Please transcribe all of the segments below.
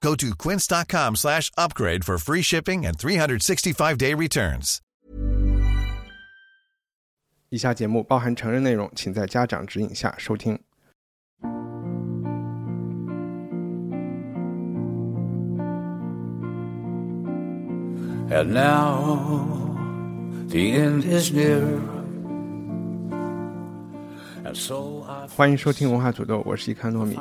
Go to quince.com slash upgrade for free shipping and 365-day returns. 以下节目包含成人内容，请在家长指引下收听。 And now the end is near. And so I 欢迎收听文化土豆，我是一看糯米。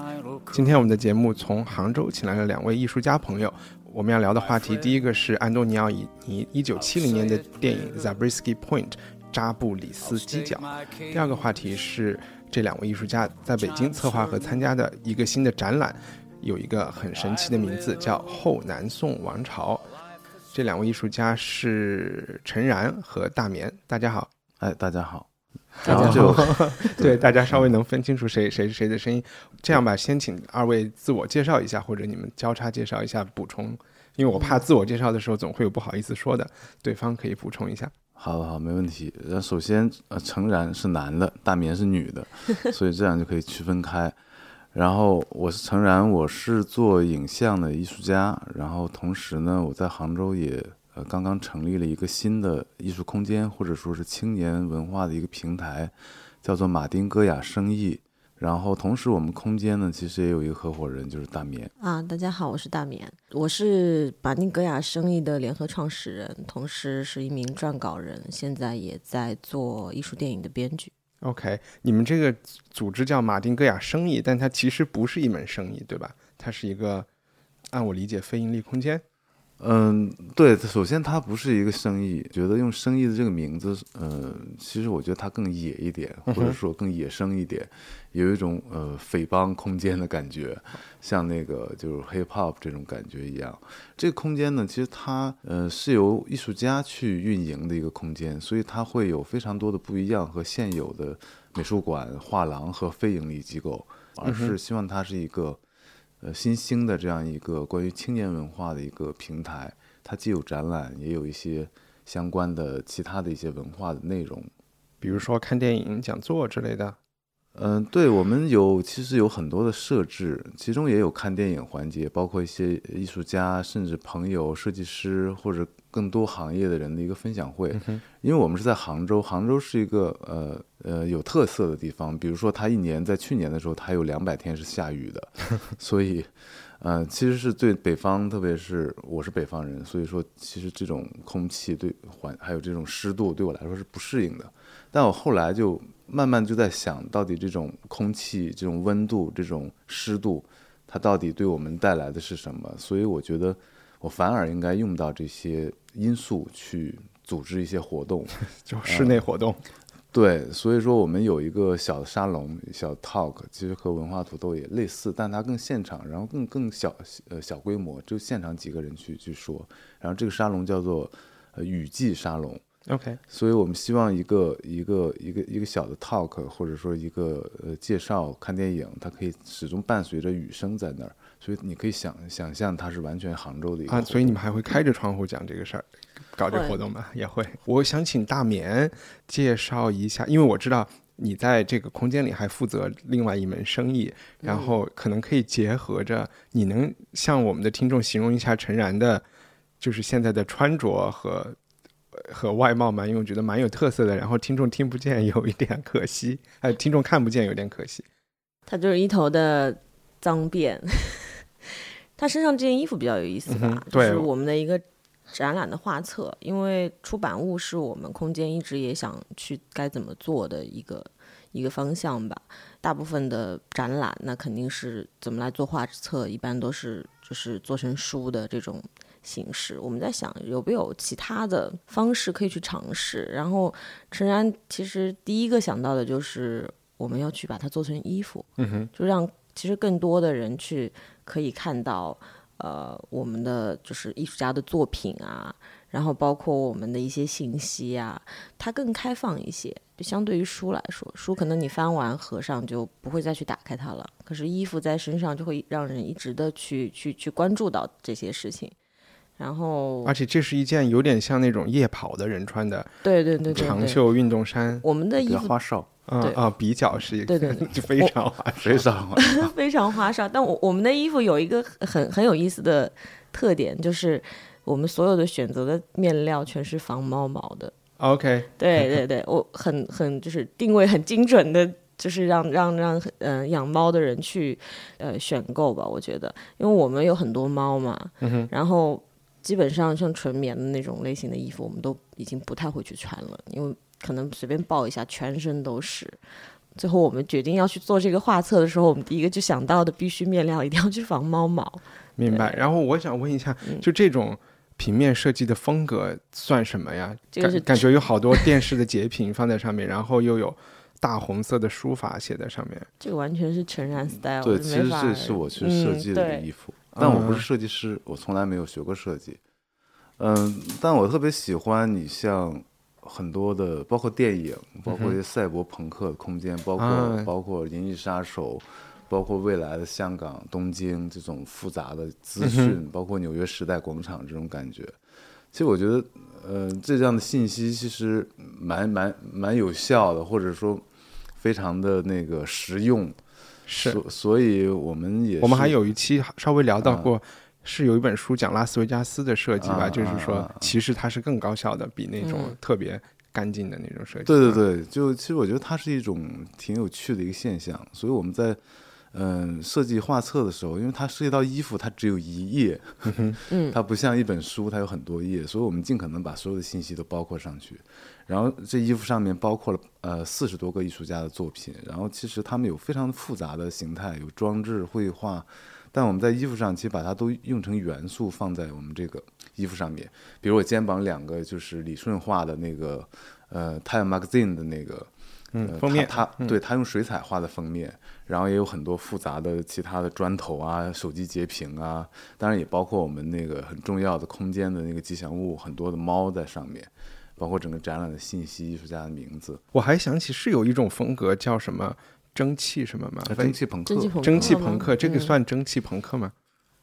今天我们的节目从杭州请来了两位艺术家朋友，我们要聊的话题，第一个是安东尼奥以尼一九七零年的电影《Zabriskie Point》扎布里斯犄角，第二个话题是这两位艺术家在北京策划和参加的一个新的展览，有一个很神奇的名字叫“后南宋王朝”。这两位艺术家是陈然和大棉，大家好。哎，大家好。大家然后就，对大家稍微能分清楚谁谁是谁的声音。这样吧，先请二位自我介绍一下，或者你们交叉介绍一下，补充，因为我怕自我介绍的时候总会有不好意思说的，对方可以补充一下。好好，没问题。那首先，呃，诚然是男的，大棉是女的，所以这样就可以区分开。然后我是诚然，我是做影像的艺术家，然后同时呢，我在杭州也呃刚刚成立了一个新的艺术空间，或者说是青年文化的一个平台，叫做马丁戈雅生意。然后同时，我们空间呢，其实也有一个合伙人，就是大棉。啊，大家好，我是大棉，我是马丁格雅生意的联合创始人，同时是一名撰稿人，现在也在做艺术电影的编剧。OK，你们这个组织叫马丁戈雅生意，但它其实不是一门生意，对吧？它是一个，按我理解，非盈利空间。嗯，对，首先它不是一个生意，觉得用生意的这个名字，呃，其实我觉得它更野一点，或者说更野生一点，有一种呃匪帮空间的感觉，像那个就是 hip hop 这种感觉一样。这个空间呢，其实它呃是由艺术家去运营的一个空间，所以它会有非常多的不一样和现有的美术馆、画廊和非盈利机构，而是希望它是一个。呃新兴的这样一个关于青年文化的一个平台，它既有展览，也有一些相关的其他的一些文化的内容。比如说看电影、讲座之类的。嗯，对我们有其实有很多的设置，其中也有看电影环节，包括一些艺术家、甚至朋友、设计师或者更多行业的人的一个分享会。因为我们是在杭州，杭州是一个呃呃有特色的地方，比如说它一年在去年的时候，它有两百天是下雨的，所以。呃，其实是对北方，特别是我是北方人，所以说其实这种空气对环还有这种湿度对我来说是不适应的。但我后来就慢慢就在想，到底这种空气、这种温度、这种湿度，它到底对我们带来的是什么？所以我觉得，我反而应该用到这些因素去组织一些活动。就室内活动，对，所以说我们有一个小的沙龙，小 talk，其实和文化土豆也类似，但它更现场，然后更更小呃小规模，就现场几个人去去说。然后这个沙龙叫做呃雨季沙龙，OK，所以我们希望一个一个一个一个小的 talk，或者说一个呃介绍看电影，它可以始终伴随着雨声在那儿，所以你可以想想象它是完全杭州的一个啊，所以你们还会开着窗户讲这个事儿，搞这个活动吗？也会。我想请大棉介绍一下，因为我知道你在这个空间里还负责另外一门生意，然后可能可以结合着，你能向我们的听众形容一下陈然的，就是现在的穿着和。和外貌嘛，因为我觉得蛮有特色的，然后听众听不见有一点可惜，哎，听众看不见有点可惜。他就是一头的脏辫，他身上这件衣服比较有意思吧？嗯对就是我们的一个展览的画册，因为出版物是我们空间一直也想去该怎么做的一个一个方向吧。大部分的展览，那肯定是怎么来做画册，一般都是就是做成书的这种形式。我们在想有没有其他的方式可以去尝试。然后陈然其实第一个想到的就是我们要去把它做成衣服，嗯哼，就让其实更多的人去可以看到，呃，我们的就是艺术家的作品啊，然后包括我们的一些信息啊，它更开放一些。就相对于书来说，书可能你翻完合上就不会再去打开它了。可是衣服在身上就会让人一直的去去去关注到这些事情。然后，而且这是一件有点像那种夜跑的人穿的对对对对对，长袖运动衫，我们的比衣花哨，对啊啊，比较是一个，对对对 就非常花哨。非常花哨。非常花哨。但我我们的衣服有一个很很有意思的特点，就是我们所有的选择的面料全是防猫毛的。OK，对对对，我很很就是定位很精准的，就是让让让嗯、呃、养猫的人去呃选购吧。我觉得，因为我们有很多猫嘛，嗯然后基本上像纯棉的那种类型的衣服，我们都已经不太会去穿了，因为可能随便抱一下，全身都是。最后我们决定要去做这个画册的时候，我们第一个就想到的必须面料一定要去防猫毛。明白。然后我想问一下，嗯就这种平面设计的风格算什么呀？这个是感感觉有好多电视的截屏放在上面，然后又有大红色的书法写在上面。这个完全是全然 style，对，其实这是我去设计的一个嗯衣服，但我不是嗯设计师，我从来没有学过设计。嗯，但我特别喜欢你像很多的，包括电影，包括一些赛博朋克的空间，包括、啊。包括《银翼杀手》，包括未来的香港、东京这种复杂的资讯，包括纽约时代广场这种感觉。其实我觉得，呃，这样的信息其实蛮蛮蛮有效的，或者说非常的那个实用。是。所所以我们也我们还有一期稍微聊到啊。过，是有一本书讲拉斯维加斯的设计吧，啊就是说其实它是更高效的，比那种嗯特别干净的那种设计。对对对，就其实我觉得它是一种挺有趣的一个现象，所以我们在嗯设计画册的时候，因为它涉及到衣服，它只有一页，嗯 它不像一本书，它有很多页，所以我们尽可能把所有的信息都包括上去。然后这衣服上面包括了呃四十多个艺术家的作品，然后其实他们有非常复杂的形态，有装置、绘画，但我们在衣服上其实把它都用成元素放在我们这个衣服上面。比如我肩膀两个就是李顺画的那个呃《Time Magazine》的那个。封面他他对他用水彩画的封面，然后也有很多复杂的其他的砖头啊、手机截屏啊，当然也包括我们那个很重要的空间的那个吉祥物，很多的猫在上面，包括整个展览的信息、艺术家的名字，我还想起是有一种风格叫什么蒸汽什么吗？呃蒸汽朋克蒸汽。朋克这个嗯算蒸汽朋克吗？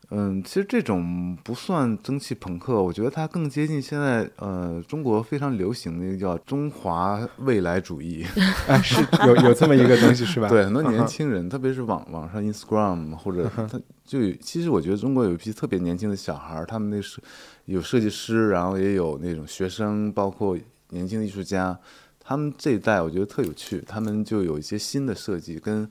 嗯，其实这种不算蒸汽朋克，我觉得它更接近现在呃中国非常流行的一个叫中华未来主义。哎，是有有这么一个东西是吧？对，很多年轻人，特别是网网上 Instagram 或者他就有，其实我觉得中国有一批特别年轻的小孩儿，他们那是有设计师，然后也有那种学生，包括年轻的艺术家，他们这一代我觉得特有趣，他们就有一些新的设计跟。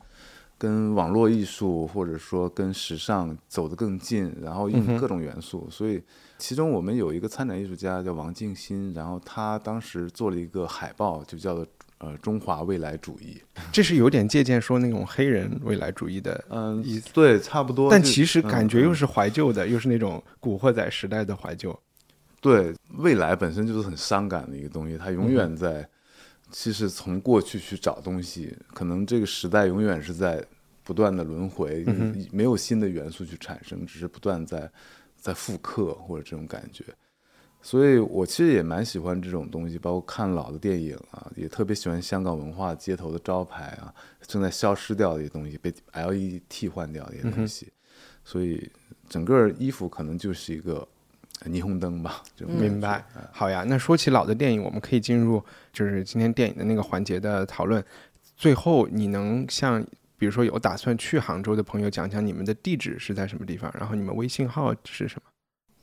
跟网络艺术或者说跟时尚走得更近，然后用各种元素，所以其中我们有一个参展艺术家叫王静心，然后他当时做了一个海报，就叫做呃中华未来主义。这是有点借鉴说那种黑人未来主义的，嗯对，差不多。但其实感觉嗯又是怀旧的，又是那种古惑仔时代的怀旧。对未来本身就是很伤感的一个东西，它永远在，其实从过去去找东西，可能这个时代永远是在不断的轮回，没有新的元素去产生，只是不断在在复刻或者这种感觉。所以我其实也蛮喜欢这种东西，包括看老的电影啊，也特别喜欢香港文化街头的招牌啊，正在消失掉的一些东西，被 LED 替换掉的一些东西。所以整个衣服可能就是一个霓虹灯吧，这种感觉明白。好呀，那说起老的电影，我们可以进入就是今天电影的那个环节的讨论。最后，你能向比如说有打算去杭州的朋友讲讲你们的地址是在什么地方，然后你们微信号是什么？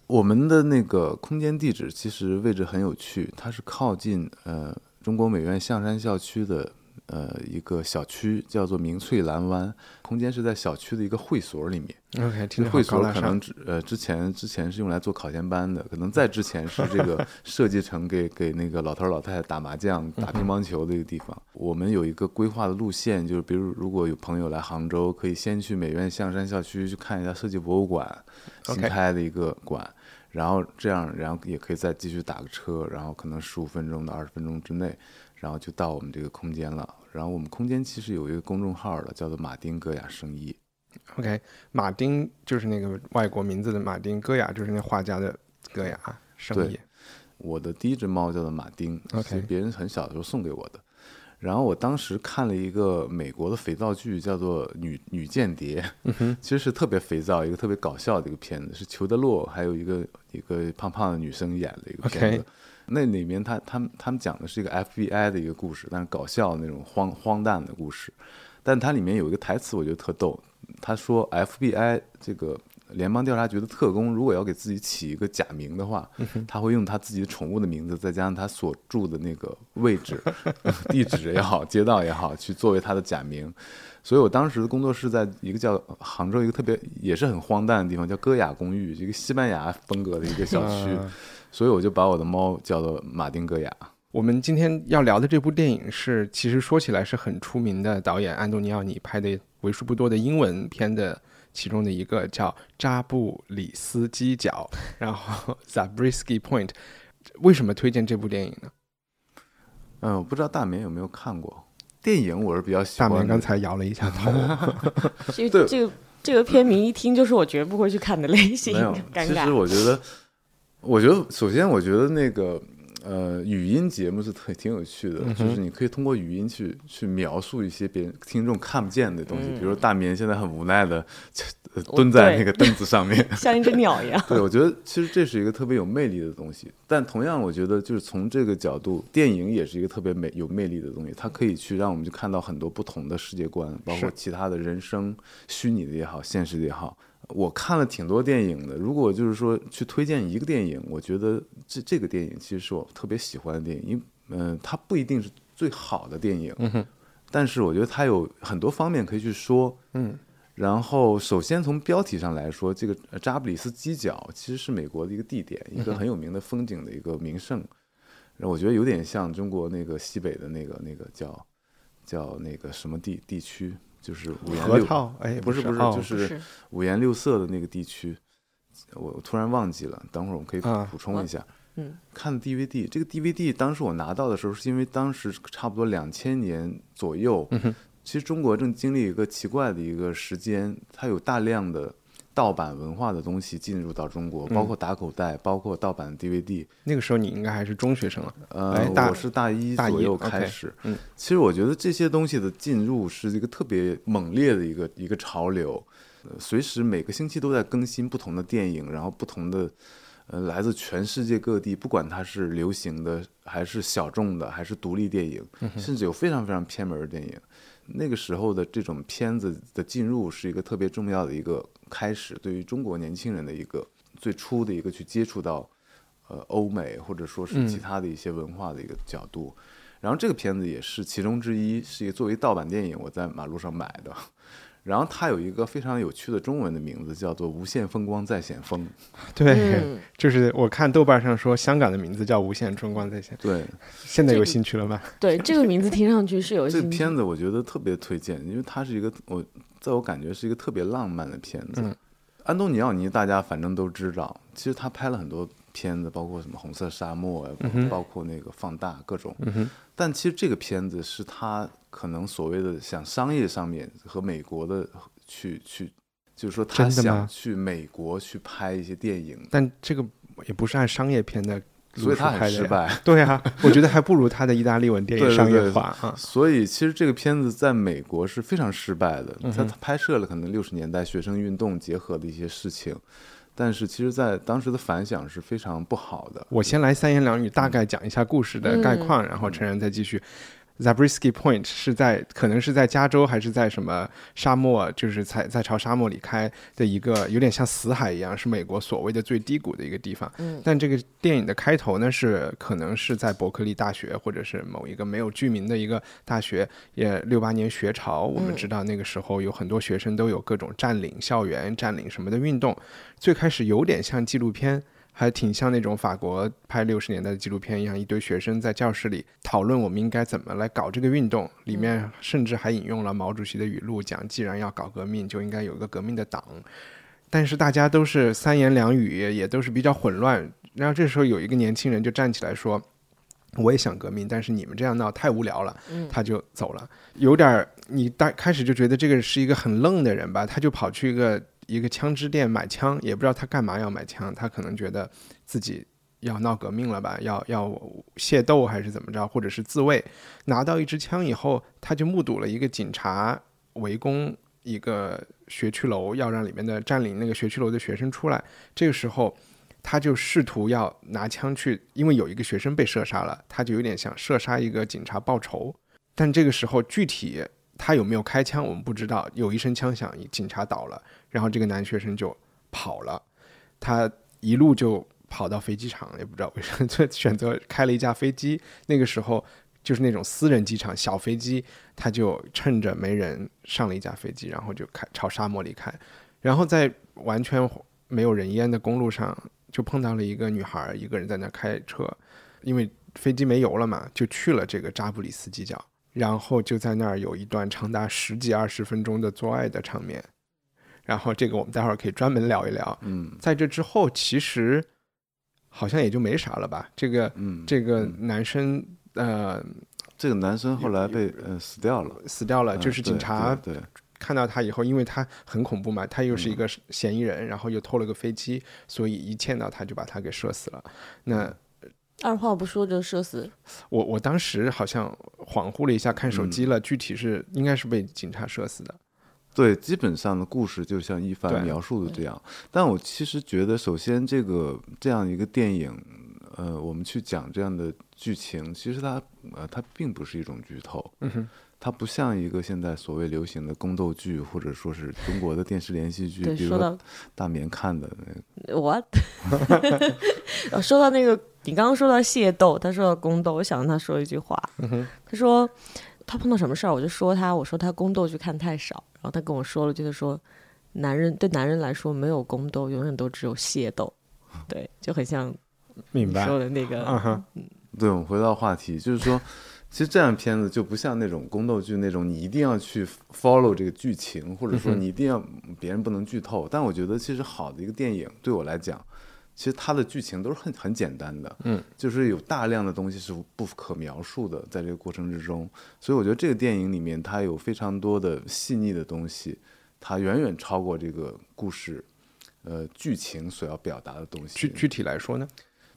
我们的那个空间地址其实位置很有趣，它是靠近呃中国美院象山校区的呃一个小区，叫做明翠蓝湾。空间是在小区的一个会所里面。着好会。所可能之呃之前之前是用来做考前班的，可能在之前是这个设计成给给那个老头儿老太太打麻将、打乒乓球的一个地方。我们有一个规划的路线，就是比如如果有朋友来杭州，可以先去美院象山校区去看一下设计博物馆，新开的一个馆。然后这样，然后也可以再继续打个车，然后可能十五分钟到二十分钟之内，然后就到我们这个空间了。然后我们空间其实有一个公众号的，叫做马丁戈雅生意。OK，马丁就是那个外国名字的马丁，戈雅就是那画家的戈雅生意。我的第一只猫叫做马丁 OK 是别人很小的时候送给我的。然后我当时看了一个美国的肥皂剧，叫做《女女间谍》，其实是特别肥皂，一个特别搞笑的一个片子，是裘德洛还有一个一个胖胖的女生演的一个片子。那里面他他们他们讲的是一个 FBI 的一个故事，但是搞笑的那种荒荒诞的故事。但它里面有一个台词，我觉得特逗。他说 FBI 这个联邦调查局的特工，如果要给自己起一个假名的话，他会用他自己的宠物的名字，再加上他所住的那个位置、地址也好、街道也好，去作为他的假名。所以我当时的工作室在一个叫杭州一个特别也是很荒诞的地方，叫歌雅公寓，一个西班牙风格的一个小区。啊所以我就把我的猫叫做马丁戈雅。我们今天要聊的这部电影是，其实说起来是很出名的导演安东尼奥尼拍的为数不多的英文片的其中的一个，叫《扎布里斯基角》，然后 Zabriskie Point。为什么推荐这部电影呢？嗯，我不知道大明有没有看过电影，我是比较喜欢。大明刚才摇了一下头。对这个这个这个片名一听就是我绝不会去看的类型没有，，其实。我觉得，我觉得首先我觉得那个呃语音节目是特 挺有趣的，就是你可以通过语音去去描述一些别人听众看不见的东西，比如说大棉现在很无奈的蹲在那个凳子上面。像一只鸟一样。对，我觉得其实这是一个特别有魅力的东西，但同样，我觉得就是从这个角度，电影也是一个特别美有魅力的东西，它可以去让我们去看到很多不同的世界观，包括其他的人生，虚拟的也好，现实的也好。我看了挺多电影的，如果就是说去推荐一个电影，我觉得这这个电影其实是我特别喜欢的电影，因为嗯、它不一定是最好的电影，但是我觉得它有很多方面可以去说，嗯。然后，首先从标题上来说，这个呃扎布里斯基角其实是美国的一个地点，一个很有名的风景的一个名胜。然后我觉得有点像中国那个西北的那个那个叫叫那个什么地地区，就是五颜六套，哎，不是不是，哦就是是五颜六色的那个地区。我我突然忘记了，等会儿我们可以啊补充一下。嗯，看 DVD，这个 DVD 当时我拿到的时候，是因为当时差不多两千年左右，其实中国正经历一个奇怪的一个时间，它有大量的盗版文化的东西进入到中国，包括打口袋，包括盗版 DVD。那个时候你应该还是中学生了。呃我是大一左右开始。嗯，其实我觉得这些东西的进入是一个特别猛烈的一个一个潮流，呃，随时每个星期都在更新不同的电影，然后不同的。呃，来自全世界各地，不管它是流行的，还是小众的，还是独立电影，甚至有非常非常偏门的电影。那个时候的这种片子的进入是一个特别重要的一个开始，对于中国年轻人的一个最初的一个去接触到呃欧美或者说是其他的一些文化的一个角度。然后这个片子也是其中之一，是一个作为盗版电影我在马路上买的。然后它有一个非常有趣的中文的名字，叫做《无限风光在险峰》。对，嗯 就是我看豆瓣上说香港的名字叫无限春光在线，对，现在有兴趣了吗？对，这个名字听上去是有这个兴趣片子我觉得特别推荐，因为它是一个我在我感觉是一个特别浪漫的片子。嗯安东尼奥尼大家反正都知道，其实他拍了很多片子，包括什么《红色沙漠》啊，包括那个《放大》各种。但其实这个片子是他可能所谓的想商业上面和美国的去去，就是说他想去美国去拍一些电影，但这个也不是按商业片的所以他很失。败。对啊，我觉得还不如他的意大利文电影商业对化啊。所以其实这个片子在美国是非常失败的，他拍摄了可能六十年代学生运动结合的一些事情，但是其实在当时的反响是非常不好的。我先来三言两语大概讲一下故事的概况，然后陈然再继续。Zabriskie Point 是在可能是在加州还是在什么沙漠，就是在在朝沙漠里开的一个有点像死海一样，是美国所谓的最低谷的一个地方。嗯但这个电影的开头呢，是可能是在伯克利大学或者是某一个没有居民的一个大学，也六八年学潮，我们知道那个时候有很多学生都有各种占领校园、占领什么的运动，最开始有点像纪录片。还挺像那种法国拍六十年代的纪录片一样，一堆学生在教室里讨论我们应该怎么来搞这个运动，里面甚至还引用了毛主席的语录，讲既然要搞革命，就应该有一个革命的党。但是大家都是三言两语，也都是比较混乱。然后这时候有一个年轻人就站起来说：“我也想革命，但是你们这样闹太无聊了。”他就走了，有点儿你大开始就觉得这个是一个很愣的人吧，他就跑去一个一个枪支店买枪，也不知道他干嘛要买枪，他可能觉得自己要闹革命了吧，要要械斗还是怎么着，或者是自卫。拿到一支枪以后，他就目睹了一个警察围攻一个学区楼，要让里面的占领那个学区楼的学生出来。这个时候，他就试图要拿枪去，因为有一个学生被射杀了，他就有点想射杀一个警察报仇。但这个时候具体他有没有开枪，我们不知道。有一声枪响，警察倒了，然后这个男学生就跑了，他一路就。跑到飞机场也不知道为什么，就选择开了一架飞机。那个时候就是那种私人机场小飞机，他就趁着没人上了一架飞机，然后就开朝沙漠里开。然后在完全没有人烟的公路上，就碰到了一个女孩，一个人在那开车，因为飞机没油了嘛，就去了这个扎布里斯基角，然后就在那儿有一段长达十几二十分钟的做爱的场面。然后这个我们待会儿可以专门聊一聊。嗯，在这之后，其实。好像也就没啥了吧。这个，嗯，这个男生，呃，这个男生后来被呃死掉了，死掉了。就是警察对看到他以后，因为他很恐怖嘛，他又是一个嫌疑人，然后又偷了个飞机，所以一见到他就把他给射死了。那二话不说就射死。我我当时好像恍惚了一下，看手机了，具体是应该是被警察射死的。对，基本上的故事就像一凡描述的这样。但我其实觉得，首先这个这样一个电影，呃，我们去讲这样的剧情，其实它呃它并不是一种剧透，嗯哼，它不像一个现在所谓流行的宫斗剧，或者说是中国的电视连续剧，比如说大棉看的那个。What？说到那个，你刚刚说到械斗，他说到宫斗，我想让他说一句话。他说他碰到什么事儿，我就说他，我说他宫斗剧看太少。然后他跟我说了，就是说，男人对男人来说没有宫斗，永远都只有械斗，对，就很像明白说的那个。嗯，对，我们回到话题，就是说，其实这样片子就不像那种宫斗剧那种，你一定要去 follow 这个剧情，或者说你一定要别人不能剧透。但我觉得，其实好的一个电影对我来讲。其实它的剧情都是很很简单的，嗯，就是有大量的东西是不可描述的，在这个过程之中，所以我觉得这个电影里面它有非常多的细腻的东西，它远远超过这个故事，呃，剧情所要表达的东西。具具体来说呢，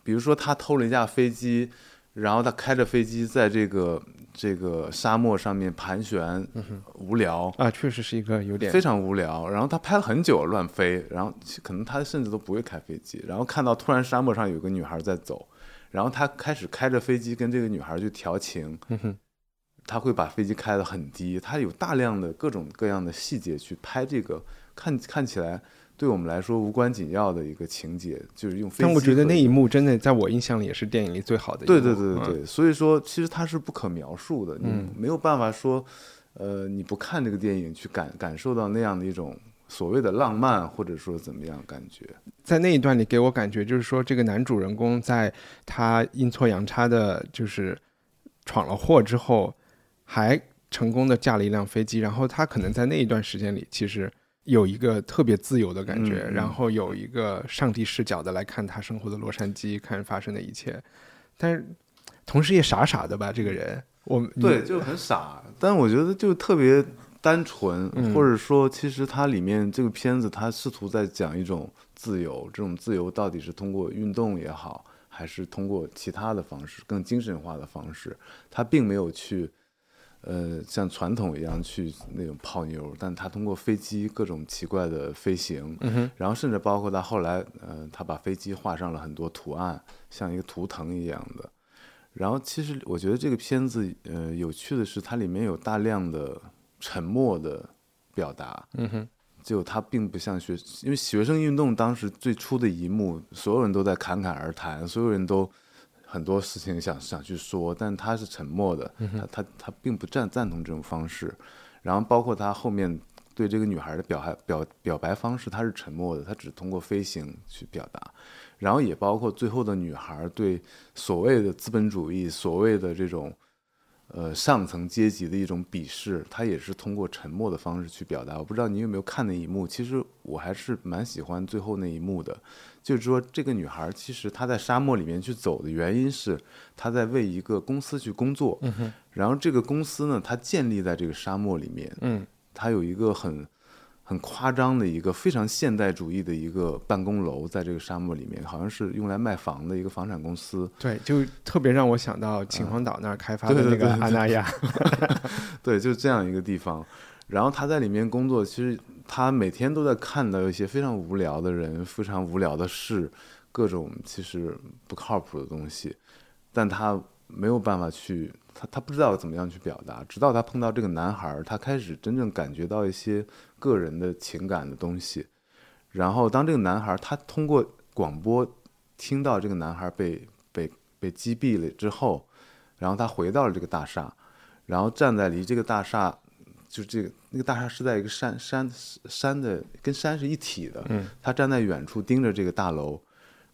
比如说他偷了一架飞机。然后他开着飞机在这个这个沙漠上面盘旋，无聊啊，确实是一个有点非常无聊。然后他拍了很久乱飞，然后可能他甚至都不会开飞机。然后看到突然沙漠上有个女孩在走，然后他开始开着飞机跟这个女孩去调情，他会把飞机开得很低，他有大量的各种各样的细节去拍这个，看看起来。对我们来说无关紧要的一个情节，就是用。但我觉得那一幕真的在我印象里也是电影里最好的。对对对对对，所以说其实它是不可描述的，你没有办法说，呃，你不看这个电影去感感受到那样的一种所谓的浪漫，或者说怎么样感觉。在那一段里给我感觉就是说，这个男主人公在他阴错阳差的，就是闯了祸之后，还成功的驾了一辆飞机，然后他可能在那一段时间里其实。有一个特别自由的感觉，然后有一个上帝视角的来看他生活的洛杉矶，看发生的一切，但是同时也傻傻的吧，这个人，我对就很傻，但我觉得就特别单纯，或者说其实它里面这个片子它试图在讲一种自由，这种自由到底是通过运动也好，还是通过其他的方式更精神化的方式，它并没有去。呃，像传统一样去那种泡妞，但他通过飞机各种奇怪的飞行，然后甚至包括他后来，呃，他把飞机画上了很多图案，像一个图腾一样的。然后其实我觉得这个片子，呃，有趣的是它里面有大量的沉默的表达，嗯哼，就它并不像学，因为学生运动当时最初的一幕，所有人都在侃侃而谈，所有人都。很多事情想想去说，但他是沉默的，他他他并不赞赞同这种方式，然后包括他后面对这个女孩的表还表表白方式，他是沉默的，他只通过飞行去表达，然后也包括最后的女孩对所谓的资本主义，所谓的这种。呃，上层阶级的一种鄙视，他也是通过沉默的方式去表达。我不知道你有没有看那一幕，其实我还是蛮喜欢最后那一幕的。就是说，这个女孩其实她在沙漠里面去走的原因是她在为一个公司去工作，然后这个公司呢，它建立在这个沙漠里面，嗯，它有一个很很夸张的一个非常现代主义的一个办公楼，在这个沙漠里面，好像是用来卖房的一个房产公司。对，就特别让我想到秦皇岛那儿开发的那个阿那亚。对，就是这样一个地方。然后他在里面工作，其实他每天都在看到一些非常无聊的人、非常无聊的事，各种其实不靠谱的东西，但他没有办法去，他他不知道怎么样去表达。直到他碰到这个男孩，他开始真正感觉到一些个人的情感的东西。然后当这个男孩他通过广播听到这个男孩被被被击毙了之后，然后他回到了这个大厦，然后站在离这个大厦，就这个那个大厦是在一个山山山的跟山是一体的，嗯，他站在远处盯着这个大楼，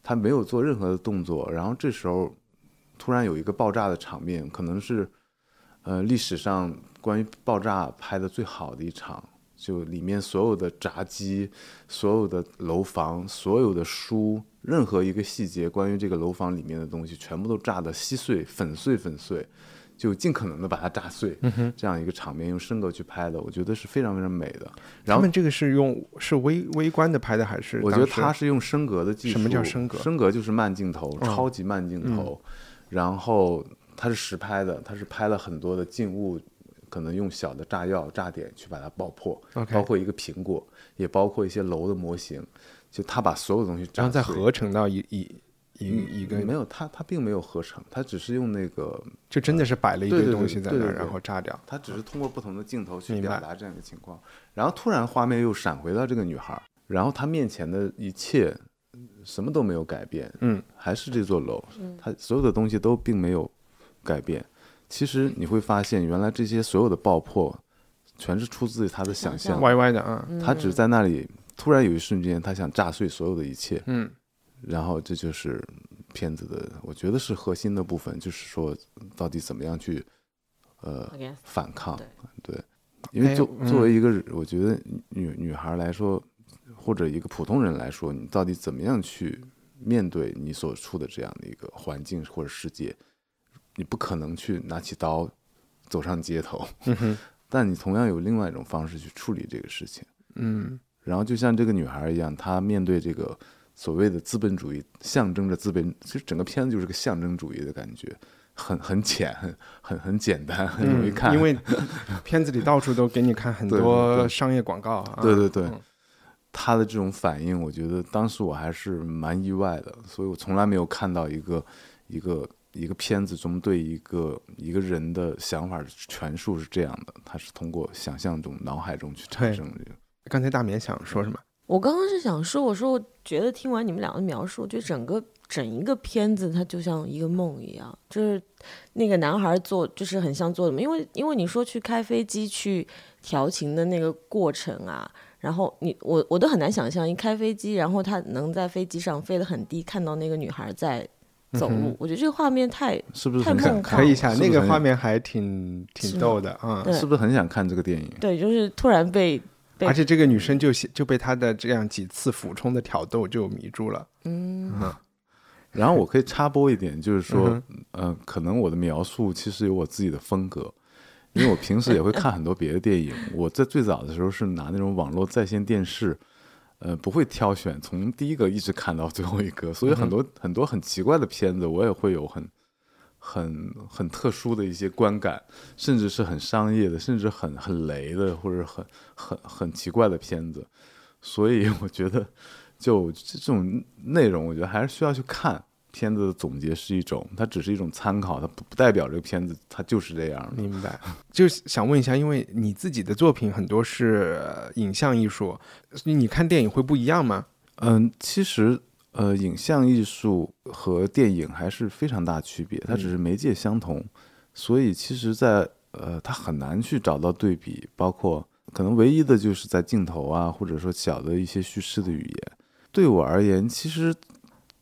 他没有做任何的动作，然后这时候突然有一个爆炸的场面，可能是呃历史上关于爆炸拍的最好的一场。就里面所有的闸机、所有的楼房、所有的书，任何一个细节关于这个楼房里面的东西，全部都炸得稀碎、粉碎、粉碎，就尽可能的把它炸碎。这样一个场面用升格去拍的，我觉得是非常非常美的。然后他们这个是用是微微观的拍的还是？我觉得它是用升格的技术。什么叫升格升格就是慢镜头，嗯超级慢镜头。然后它是实拍的，它是拍了很多的静物，可能用小的炸药、炸点去把它爆破包括一个苹果，也包括一些楼的模型。就它把所有东西炸然后再合成到一一一一个，没有，他他并没有合成，他只是用那个，就真的是摆了一堆东西在那儿，然后炸掉。他只是通过不同的镜头去表达这样一个情况。然后突然画面又闪回到这个女孩儿，然后她面前的一切什么都没有改变，嗯，还是这座楼，它所有的东西都并没有改变。其实你会发现，原来这些所有的爆破，全是出自于他的想象。歪歪的啊，他只在那里，突然有一瞬间，他想炸碎所有的一切，嗯，然后这就是片子的，我觉得是核心的部分，就是说到底怎么样去，呃，Against 反抗对，对，因为哎作嗯作为一个，我觉得女女孩来说，或者一个普通人来说，你到底怎么样去面对你所处的这样的一个环境或者世界？你不可能去拿起刀走上街头，但你同样有另外一种方式去处理这个事情。嗯然后就像这个女孩一样，她面对这个所谓的资本主义，象征着资本，其实整个片子就是个象征主义的感觉，很很浅，很很很简单，很容易看。嗯因为 片子里到处都给你看很多商业广告啊。对对对嗯，她的这种反应，我觉得当时我还是蛮意外的，所以我从来没有看到一个一个一个片子中对一个一个人的想法的阐述是这样的，他是通过想象中、脑海中去产生的这个。刚才大勉想说什么？我刚刚是想说，我说我觉得听完你们俩的描述，我觉得整个整一个片子它就像一个梦一样，就是那个男孩做就是很像做的梦，因为因为你说去开飞机去调情的那个过程啊，然后你我我都很难想象一开飞机，然后他能在飞机上飞得很低，看到那个女孩在走路，我觉得这个画面太是不是太很想看？梦幻可以一下，那个画面还挺挺逗的啊。是不是很想看这个电影？对，就是突然被被而且这个女生就就被他的这样几次俯冲的挑逗就迷住了。嗯。然后我可以插播一点，就是说嗯，呃，可能我的描述其实有我自己的风格，因为我平时也会看很多别的电影。我在最早的时候是拿那种网络在线电视，呃，不会挑选，从第一个一直看到最后一个，所以很多、很多很奇怪的片子，我也会有很很很特殊的一些观感，甚至是很商业的，甚至很很雷的，或者很很很奇怪的片子。所以我觉得，就这种内容，我觉得还是需要去看。片子的总结是一种，它只是一种参考，它不不代表这个片子它就是这样的。明白，就是想问一下，因为你自己的作品很多是呃影像艺术，你看电影会不一样吗？嗯，其实呃，影像艺术和电影还是非常大区别，它只是媒介相同，所以其实在，呃，它很难去找到对比，包括可能唯一的就是在镜头啊，或者说小的一些叙事的语言。对我而言，其实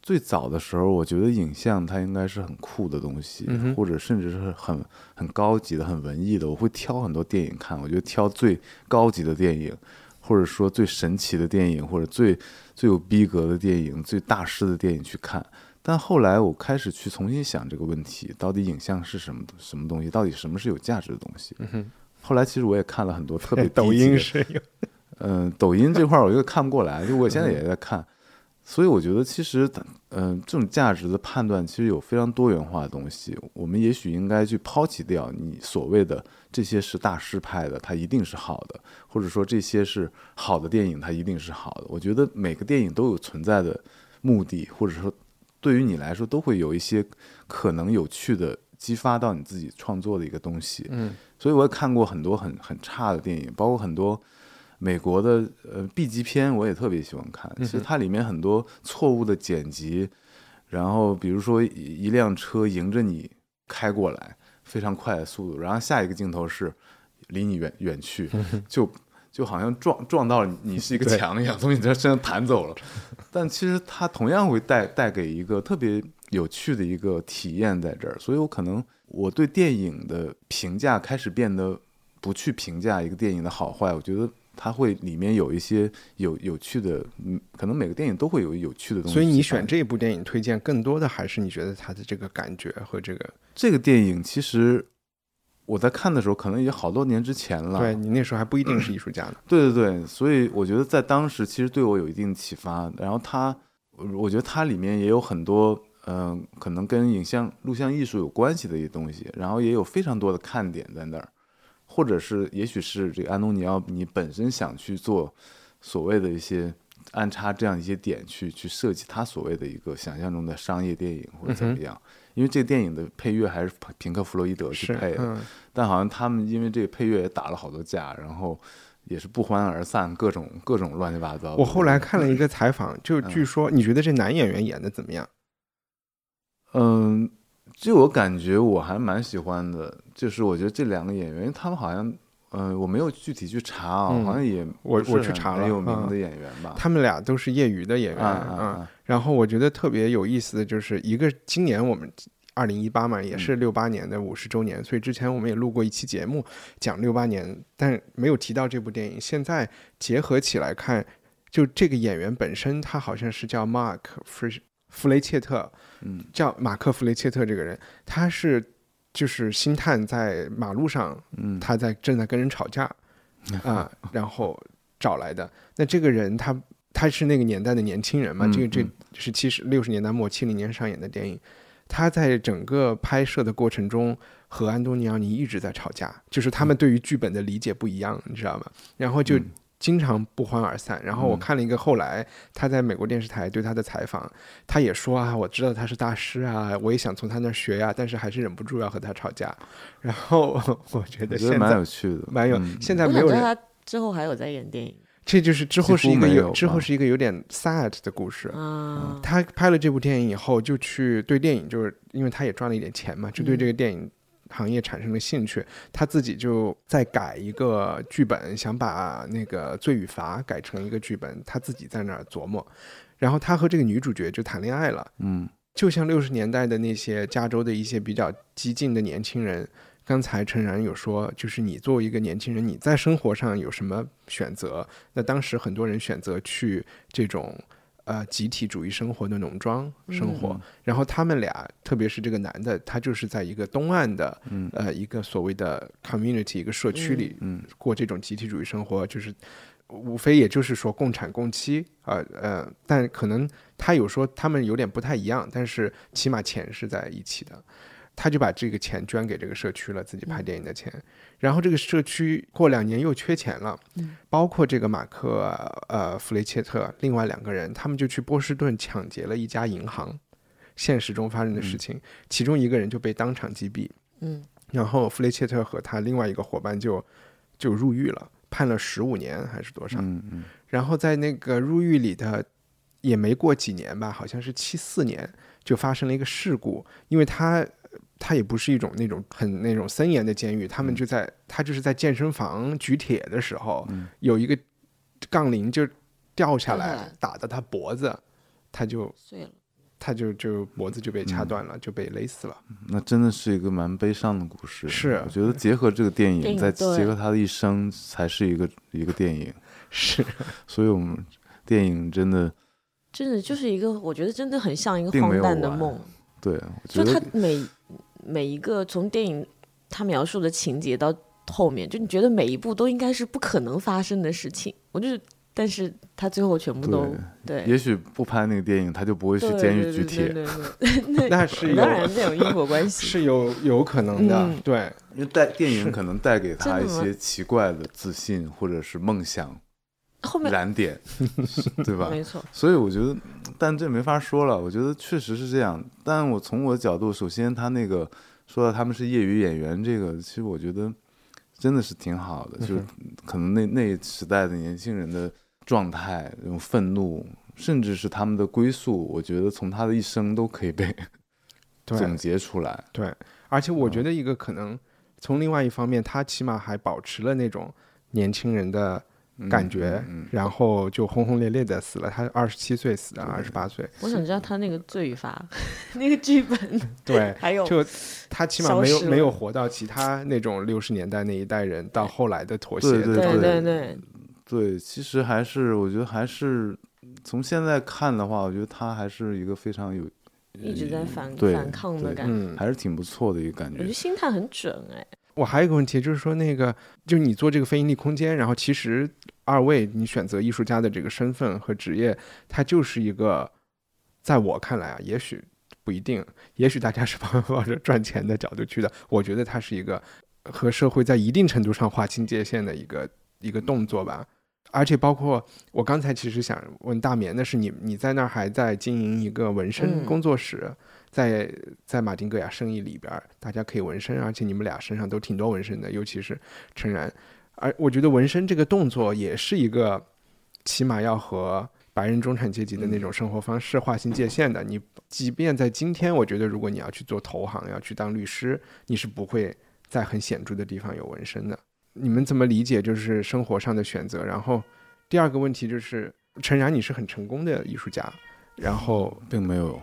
最早的时候，我觉得影像它应该是很酷的东西，嗯或者甚至是很很高级的、很文艺的。我会挑很多电影看，我觉得挑最高级的电影，或者说最神奇的电影，或者最最有逼格的电影、最大师的电影去看。但后来我开始去重新想这个问题：到底影像是什么什么东西？到底什么是有价值的东西？嗯，后来其实我也看了很多特别 抖音是有，嗯、抖音这块儿我又看不过来，就我现在也在看，所以我觉得其实，嗯、这种价值的判断其实有非常多元化的东西，我们也许应该去抛弃掉你所谓的这些是大师拍的，它一定是好的，或者说这些是好的电影，它一定是好的。我觉得每个电影都有存在的目的，或者说对于你来说都会有一些可能有趣的激发到你自己创作的一个东西。嗯，所以我也看过很多很很差的电影，包括很多美国的呃 B 级片，我也特别喜欢看。其实它里面很多错误的剪辑，然后比如说一一辆车迎着你开过来，非常快的速度，然后下一个镜头是离你远远去，就就好像撞撞到你你是一个墙一样，从你这身上弹走了。但其实它同样会带带给一个特别有趣的一个体验在这儿，所以我可能我对电影的评价开始变得不去评价一个电影的好坏，我觉得它会里面有一些有有趣的，嗯，可能每个电影都会有有趣的东西。所以你选这部电影推荐更多的还是你觉得它的这个感觉和这个，这个电影，其实我在看的时候，可能也好多年之前了。对你那时候还不一定是艺术家呢。对对对，所以我觉得在当时其实对我有一定启发。然后它，我我觉得它里面也有很多，嗯、可能跟影像、录像艺术有关系的一些东西，然后也有非常多的看点在那儿，或者是也许是这个安东尼奥你本身想去做所谓的一些安插这样一些点去去设计他所谓的一个想象中的商业电影或者怎么样。因为这个电影的配乐还是平克·弗洛伊德去，配的，嗯，但好像他们因为这个配乐也打了好多架，然后也是不欢而散，各种各种乱七八糟的。我后来看了一个采访，就据说你觉得这男演员演的怎么样？嗯，就我感觉我还蛮喜欢的，就是我觉得这两个演员，他们好像，嗯、我没有具体去查啊，嗯好像也我我去查了很有名嗯的演员吧。他们俩都是业余的演员啊啊啊然后我觉得特别有意思的就是一个今年我们。二零一八嘛，也是六八年的五十周年，所以之前我们也录过一期节目讲六八年，但是没有提到这部电影。现在结合起来看，就这个演员本身，他好像是叫 Mark 弗弗雷切特，嗯叫马克·弗雷切特这个人，他是就是星探在马路上，嗯，他在正在跟人吵架 啊，然后找来的。那这个人他他是那个年代的年轻人嘛，嗯这个这嗯是七十六十年代末七零年上演的电影。他在整个拍摄的过程中和安东尼奥尼一直在吵架，就是他们对于剧本的理解不一样，你知道吗？然后就嗯经常不欢而散。然后我嗯看了一个后来他在美国电视台对他的采访，他也说啊，我知道他是大师啊，我也想从他那儿学呀、但是还是忍不住要和他吵架。然后我觉得现在有趣的，蛮有，嗯现在没有他之后还有在演电影这就是之后是一个有之后是一个有点 sad 的故事。啊。他拍了这部电影以后，就去对电影，就是因为他也赚了一点钱嘛，就对嗯这个电影行业产生了兴趣。他自己就在改一个剧本，想把那个《罪与罚》改成一个剧本，他自己在那儿琢磨。然后他和这个女主角就谈恋爱了，嗯就像六十年代的那些加州的一些比较激进的年轻人。刚才陈然有说，就是你作为一个年轻人，你在生活上有什么选择？那当时很多人选择去这种呃集体主义生活的农庄生活，嗯然后他们俩，特别是这个男的，他就是在一个东岸的嗯。呃一个所谓的 community 一个社区里嗯。过这种集体主义生活，就是无非也就是说共产共妻啊呃但可能他有说他们有点不太一样，但是起码钱是在一起的。他就把这个钱捐给这个社区了，自己拍电影的钱。然后这个社区过两年又缺钱了，嗯。包括这个马克呃弗雷切特另外两个人，他们就去波士顿抢劫了一家银行，现实中发生的事情，其中一个人就被当场击毙，嗯。然后弗雷切特和他另外一个伙伴就就入狱了，判了十五年还是多少？嗯嗯。然后在那个入狱里的也没过几年吧，好像是七四年就发生了一个事故，因为他他也不是一种那种很那种森严的监狱，他们就在他就是在健身房举铁的时候，嗯有一个杠铃就掉下来打到他脖子，他就碎了。他就就脖子就被掐嗯断了，就被勒死了。那真的是一个蛮悲伤的故事。是我觉得结合这个电影，再结合他的一生，才是一个一个电影。是，所以我们电影真的真的就是一个，我觉得真的很像一个荒诞的梦。对，我觉就他每每一个从电影他描述的情节到后面，就你觉得每一步都应该是不可能发生的事情。我就是，但是他最后全部都对，也许不拍那个电影，他就不会去监狱举铁。那是当然这有因果关系，是有有可能的。对，因为带电影可能带给他一些奇怪的自信或者是梦想。后面燃点，对吧？没错。所以我觉得，但这没法说了。我觉得确实是这样。但我从我的角度，首先他那个说到他们是业余演员，这个其实我觉得真的是挺好的。就是可能那那时代的年轻人的状态，那种愤怒，甚至是他们的归宿，我觉得从他的一生都可以被 总结出来。对，而且我觉得一个可能从另外一方面，他起码还保持了那种年轻人的。感觉，然后就轰轰烈烈的死了。他二十七岁死的，二十八岁。我想知道他那个罪罚，那个剧本。对，还有就他起码没有没有活到其他那种六十年代那一代人到后来的妥协。对对对对对，其实还是我觉得还是从现在看的话，我觉得他还是一个非常有一直在反反抗的感觉，还是挺不错的一个感觉。我觉得心态很准哎。我还有一个问题，就是说那个，就你做这个非盈利空间，然后其实二位你选择艺术家的这个身份和职业，它就是一个，在我看来啊，也许不一定，也许大家是抱 抱着赚钱的角度去的，我觉得它是一个和社会在一定程度上划清界限的一个一个动作吧。而且包括我刚才其实想问大棉的是，你你在那儿还在经营一个纹身工作室。在在马丁戈雅生意里边，大家可以纹身，而且你们俩身上都挺多纹身的，尤其是陈然。而我觉得纹身这个动作也是一个，起码要和白人中产阶级的那种生活方式划清界限的。你即便在今天，我觉得如果你要去做投行，要去当律师，你是不会在很显著的地方有纹身的。你们怎么理解就是生活上的选择？然后第二个问题就是，陈然，你是很成功的艺术家。然后并没有，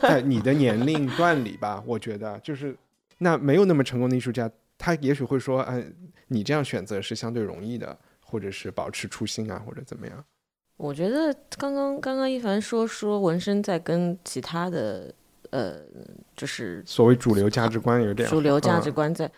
在你的年龄段里吧，我觉得就是那没有那么成功的艺术家，他也许会说，哎，你这样选择是相对容易的，或者是保持初心啊，或者怎么样？我觉得刚刚刚刚一凡说说纹身在跟其他的呃，就是所谓主流价值观有点主流价值观在，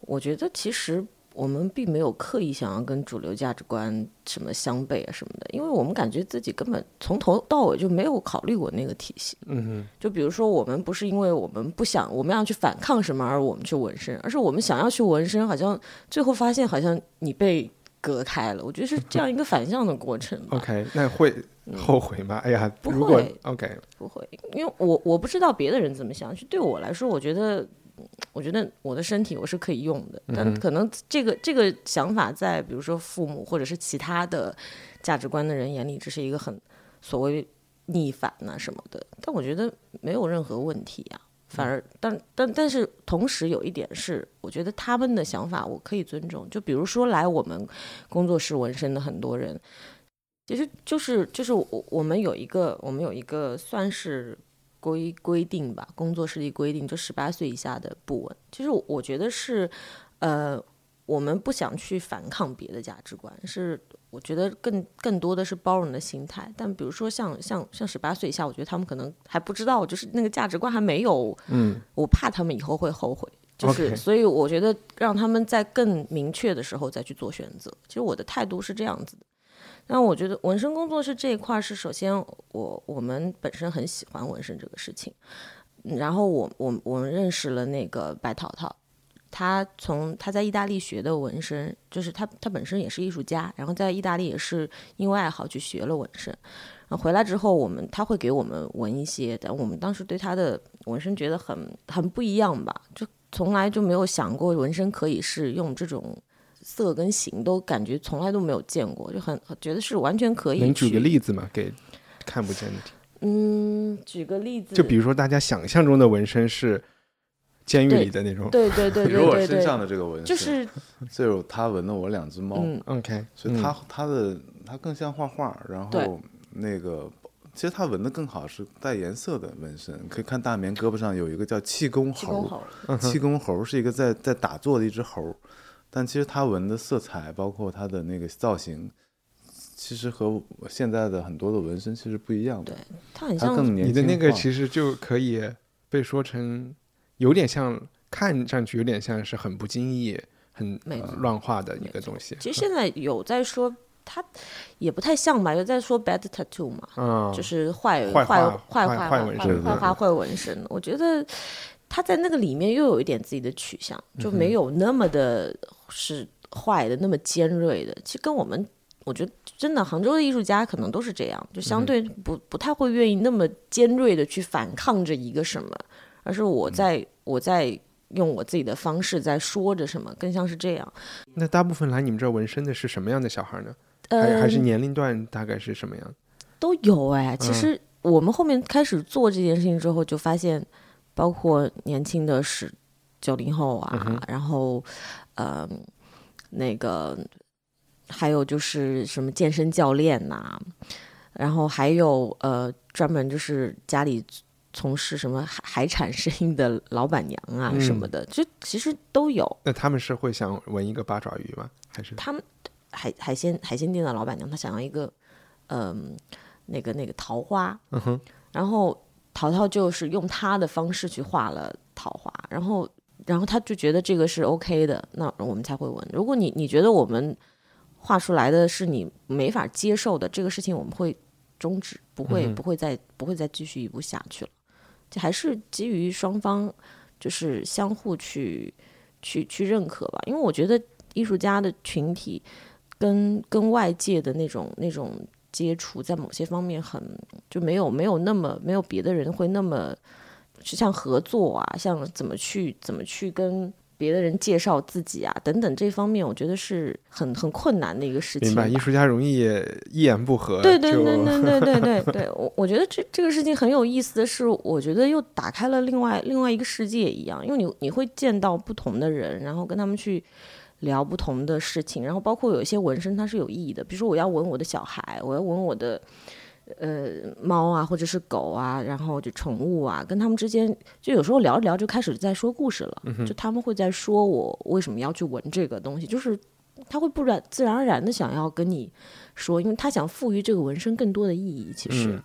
我觉得其实。我们并没有刻意想要跟主流价值观什么相悖啊什么的，因为我们感觉自己根本从头到尾就没有考虑过那个体系。嗯哼，就比如说我们不是因为我们不想我们要去反抗什么而我们去纹身，而是我们想要去纹身，好像最后发现好像你被隔开了。我觉得是这样一个反向的过程。OK，那会后悔吗？哎呀，不会。OK，不会，因为我我不知道别的人怎么想，就对我来说，我觉得。我觉得我的身体我是可以用的，但可能这个这个想法在比如说父母或者是其他的价值观的人眼里，这是一个很所谓逆反呐什么的。但我觉得没有任何问题呀，反而但但但是同时有一点是，我觉得他们的想法我可以尊重。就比如说来我们工作室纹身的很多人，其实就是就是我我们有一个我们有一个算是。规规定吧，工作室的规定就十八岁以下的不稳。其实我觉得是，呃，我们不想去反抗别的价值观，是我觉得更更多的是包容的心态。但比如说像像像十八岁以下，我觉得他们可能还不知道，就是那个价值观还没有，嗯，我怕他们以后会后悔，就是所以我觉得让他们在更明确的时候再去做选择。其实我的态度是这样子的。那我觉得纹身工作室这一块是首先我我们本身很喜欢纹身这个事情，然后我我我们认识了那个白桃桃，他从他在意大利学的纹身，就是他他本身也是艺术家，然后在意大利也是因为爱好去学了纹身，回来之后我们他会给我们纹一些，但我们当时对他的纹身觉得很很不一样吧，就从来就没有想过纹身可以是用这种。色跟形都感觉从来都没有见过，就很觉得是完全可以。能举个例子吗？给看不见的。嗯，举个例子。就比如说大家想象中的纹身是监狱里的那种。对对对 对对。比如我身上的这个纹身，就是就是他纹了我两只猫。嗯，OK。所以他他的他更像画画，然后那个其实他纹的更好是带颜色的纹身，可以看大棉胳膊上有一个叫气功猴。气功猴是一个在在打坐的一只猴。但其实他纹的色彩，包括他的那个造型，其实和现在的很多的纹身其实不一样的。对，他很像更年轻。你的那个其实就可以被说成有点像，看上去有点像是很不经意、很乱画的一个东西。其实现在有在说，他也不太像吧，有在说 bad tattoo 嘛，嗯，就是坏坏坏坏坏坏坏纹身坏坏纹身。我觉得他在那个里面又有一点自己的取向，就没有那么的是坏的，那么尖锐的。其实跟我们，我觉得真的杭州的艺术家可能都是这样，就相对不不太会愿意那么尖锐的去反抗着一个什么，而是我在我在用我自己的方式在说着什么，更像是这样。那大部分来你们这儿纹身的是什么样的小孩呢？还还是嗯年龄段大概是什么样？都有哎。其实我们后面开始做这件事情之后，就发现，包括年轻的是九零后啊，然后呃那个还有就是什么健身教练呐、然后还有呃专门就是家里从事什么海海产生意的老板娘啊嗯什么的，就其实都有。那他们是会想纹一个八爪鱼吗？还是他们海海鲜海鲜店的老板娘，她想要一个，嗯、那个那个桃花，嗯哼，然后淘淘就是用他的方式去画了桃花，然后然后他就觉得这个是 OK 的，那我们才会纹。如果你你觉得我们画出来的是你没法接受的，这个事情我们会终止，不会、不会再不会再继续一步下去了。这还是基于双方就是相互去去去认可吧，因为我觉得艺术家的群体跟跟外界的那种那种接触，在某些方面很就没有没有那么没有别的人会那么就像合作啊，像怎么去怎么去跟别的人介绍自己啊等等这方面，我觉得是很很困难的一个事情吧。明白？艺术家容易一言不合对对对对对对对 对，我我觉得这这个事情很有意思的是，我觉得又打开了另外另外一个世界一样，因为你你会见到不同的人，然后跟他们去聊不同的事情，然后包括有一些纹身它是有意义的，比如说我要纹我的小孩，我要纹我的呃猫啊或者是狗啊，然后就宠物啊，跟他们之间就有时候聊着聊就开始在说故事了，就他们会在说我为什么要去纹这个东西，就是他会不然自然而然的想要跟你说，因为他想赋予这个纹身更多的意义。其实，嗯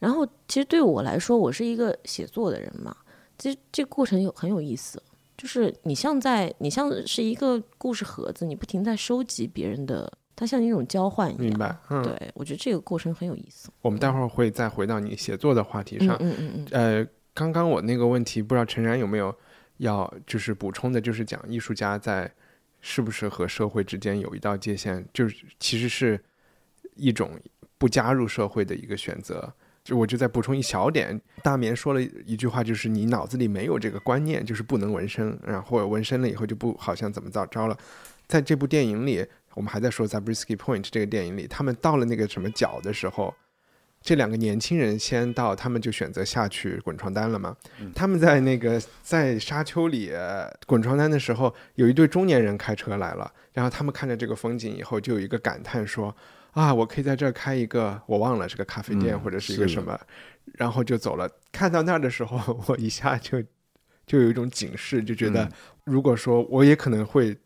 然后其实对我来说，我是一个写作的人嘛，其实这个过程有很有意思，就是你像在你像是一个故事盒子，你不停在收集别人的，它像一种交换一样。明白？嗯，对，我觉得这个过程很有意思。我们待会儿会再回到你写作的话题嗯上。嗯嗯嗯，呃，刚刚我那个问题，不知道陈然有没有要就是补充的，就是讲艺术家在是不是和社会之间有一道界限，就是其实是一种不加入社会的一个选择。就我就再补充一小点，大棉说了一句话，就是你脑子里没有这个观念，就是不能纹身，然后纹身了以后就不好像怎么着着了。在这部电影里，我们还在说 Zabriskie Point 这个电影里，他们到了那个什么角的时候，这两个年轻人先到，他们就选择下去滚床单了嘛。他们在那个在沙丘里呃滚床单的时候，有一对中年人开车来了，然后他们看着这个风景以后，就有一个感叹说：“啊，我可以在这儿开一个，我忘了是个咖啡店、嗯或者是一个什么。”然后就走了。看到那儿的时候，我一下就就有一种警示，就觉得嗯如果说我也可能会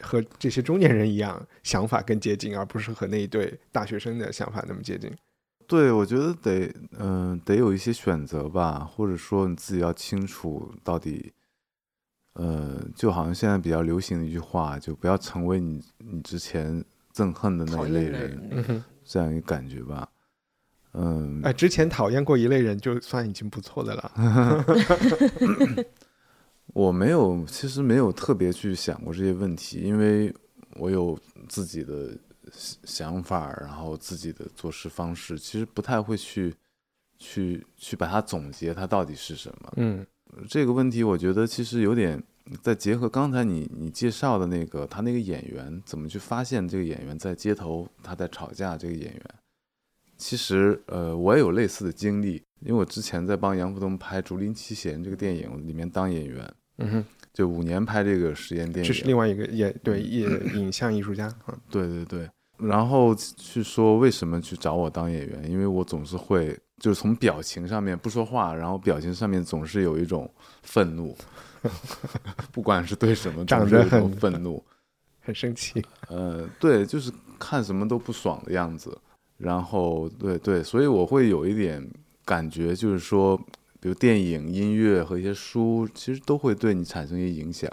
和这些中年人一样，想法更接近，而不是和那一对大学生的想法那么接近。对，我觉得得，嗯、得有一些选择吧，或者说你自己要清楚到底，呃，就好像现在比较流行的一句话，就不要成为你你之前憎恨的那一类人，这样一个感觉吧。嗯，哎，之前讨厌过一类人，就算已经不错的了。我没有，其实没有特别去想过这些问题，因为我有自己的想想法，然后自己的做事方式，其实不太会去去去把它总结它到底是什么。嗯这个问题，我觉得其实有点再结合刚才你你介绍的那个他那个演员怎么去发现这个演员在街头他在吵架这个演员，其实呃我也有类似的经历，因为我之前在帮杨福东拍《竹林七贤》这个电影里面当演员，嗯哼，就五年拍这个实验电影，这是另外一个也对 也影像艺术家嗯。对对对，然后去说为什么去找我当演员，因为我总是会就是从表情上面不说话，然后表情上面总是有一种愤怒，不管是对什么，长总是有愤怒。很 生气，呃，对，就是看什么都不爽的样子。然后，对对，所以我会有一点感觉，就是说，比如电影、音乐和一些书，其实都会对你产生一些影响。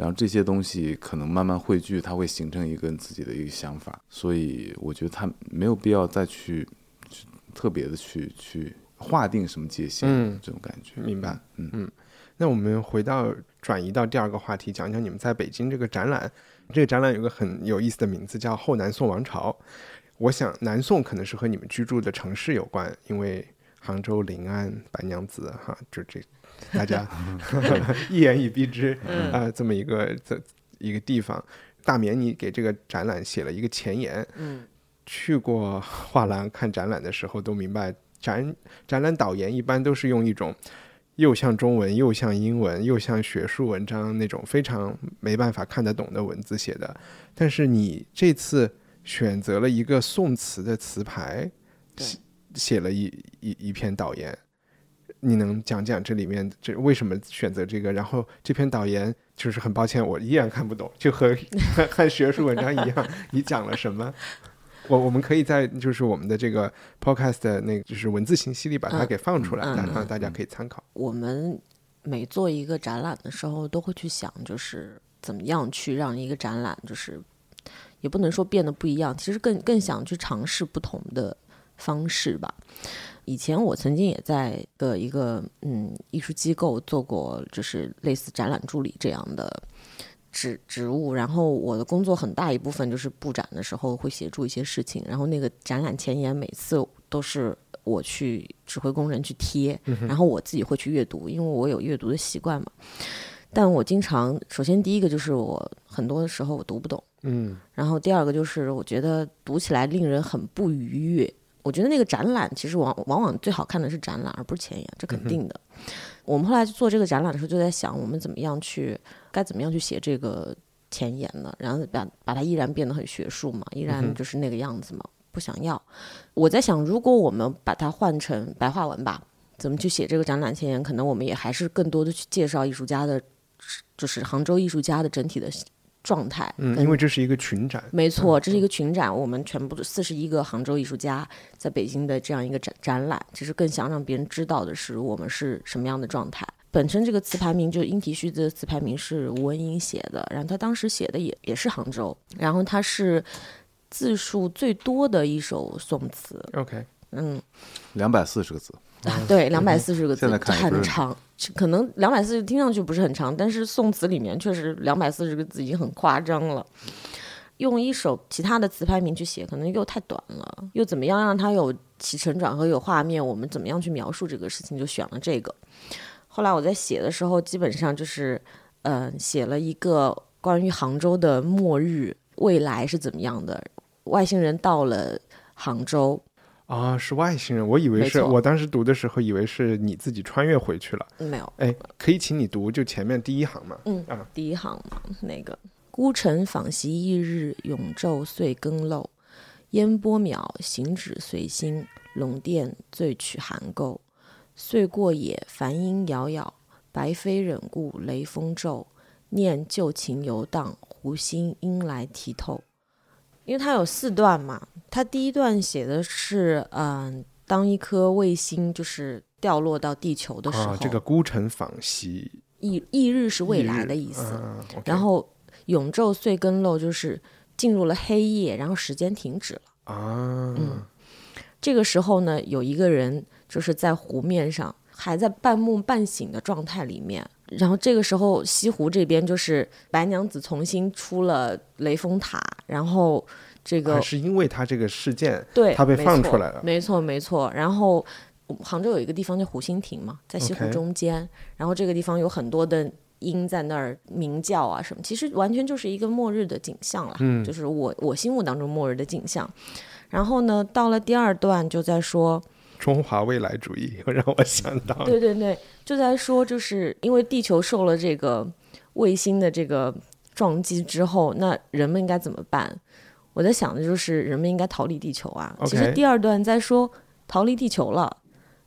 然后这些东西可能慢慢汇聚，它会形成一个自己的一个想法。所以我觉得他没有必要再去去特别的去去划定什么界限，嗯这种感觉。明白。嗯嗯，那我们回到转移到第二个话题，讲讲你们在北京这个展览。这个展览有个很有意思的名字，叫《后南宋王朝》。我想南宋可能是和你们居住的城市有关，因为杭州、临安、白娘子，哈，就这大家 一言以蔽之嗯啊、这么一个这一个地方。大绵，你给这个展览写了一个前言，嗯去过画廊看展览的时候都明白，展展览导言一般都是用一种又像中文又像英文又像学术文章那种非常没办法看得懂的文字写的。但是你这次选择了一个宋词的词牌，写写了一一一篇导言。你能讲讲这里面这为什么选择这个？然后这篇导言就是很抱歉，我依然看不懂，就和 和学术文章一样。你讲了什么？我我们可以在就是我们的这个 podcast 的那个就是文字信息里把它嗯给放出来，嗯嗯让让大家可以参考。我们每做一个展览的时候，都会去想，就是怎么样去让一个展览，就是也不能说变得不一样，其实更更想去尝试不同的方式吧。以前我曾经也在的一个嗯艺术机构做过，就是类似展览助理这样的职职务，然后我的工作很大一部分就是布展的时候会协助一些事情，然后那个展览前沿每次都是我去指挥工人去贴，然后我自己会去阅读，因为我有阅读的习惯嘛。但我经常，首先第一个就是我很多的时候我读不懂，嗯然后第二个就是我觉得读起来令人很不愉悦。我觉得那个展览其实往往往最好看的是展览，而不是前沿，这肯定的。我们后来做这个展览的时候，就在想我们怎么样去该怎么样去写这个前沿呢？然后把把它依然变得很学术嘛，依然就是那个样子嘛，不想要。我在想，如果我们把它换成白话文吧，怎么去写这个展览前沿？可能我们也还是更多的去介绍艺术家的，就是杭州艺术家的整体的状态。嗯，因为这是一个群展，没错，这是一个群展，我们全部四十一个杭州艺术家在北京的这样一个展展览，其实更想让别人知道的是我们是什么样的状态。本身这个词牌名就英提须子的词牌名是吴文英写的，然后他当时写的也也是杭州，然后他是字数最多的一首宋词，OK，嗯，两百四十个字，啊对，两百四十个字，很长，可能两百四十听上去不是很长，但是宋词里面确实两百四十个字已经很夸张了。用一首其他的词牌名去写，可能又太短了，又怎么样让它有起承转合、有画面？我们怎么样去描述这个事情，就选了这个。后来我在写的时候，基本上就是，呃，写了一个关于杭州的末日未来是怎么样的，外星人到了杭州，啊，是外星人，我以为是我当时读的时候以为是你自己穿越回去了。没有，哎，可以请你读就前面第一行嘛？嗯啊，第一行嘛，那个孤城访习一日，永昼岁更漏。烟波渺，行止随心，龙殿醉曲寒垢。岁过也，梵音杳杳，白飞忍顾雷风骤。念旧情游荡，湖心应来剔透。因为它有四段嘛，它第一段写的是，嗯、当一颗卫星就是掉落到地球的时候，啊，这个孤城访习翌翌日是未来的意意思。然后永昼岁更漏就是进入了黑夜，然后时间停止了。啊，嗯这个时候呢，有一个人就是在湖面上，还在半梦半醒的状态里面。然后这个时候，西湖这边就是白娘子重新出了雷峰塔，然后这个还是因为他这个事件，对，他被放出来了没错，没错。然后杭州有一个地方叫湖心亭嘛，在西湖中间然后这个地方有很多的鹰在那儿鸣叫啊什么，其实完全就是一个末日的景象了，嗯就是我我心目当中末日的景象。然后呢，到了第二段就在说，中华未来主义又，让我想到，对对对，就在说，就是因为地球受了这个卫星的这个撞击之后，那人们应该怎么办？我在想的就是人们应该逃离地球啊。其实第二段在说逃离地球了，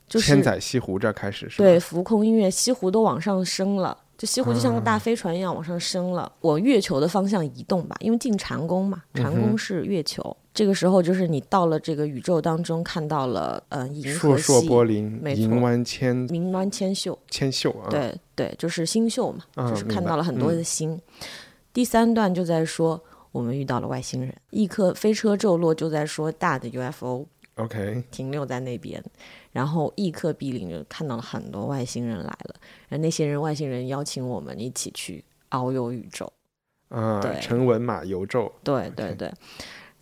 就是千载西湖这儿开始？对浮空音乐，西湖都往上升了，就西湖就像个大飞船一样往上升了，往月球的方向移动吧，因为进禅宫嘛，禅宫是月球。这个时候就是你到了这个宇宙当中，看到了呃银河烁烁系、波粼，没错银湾千冥顽千秀，千秀啊。，对对，就是星宿嘛，就是看到了很多的星。第三段就在说我们遇到了外星人，一颗飞车骤落，就在说大的 UFO，OK，停留在那边，然后一刻必灵就看到了很多外星人来了，然后那些人外星人邀请我们一起去遨游宇宙。啊，对乘文马游宙，对对对，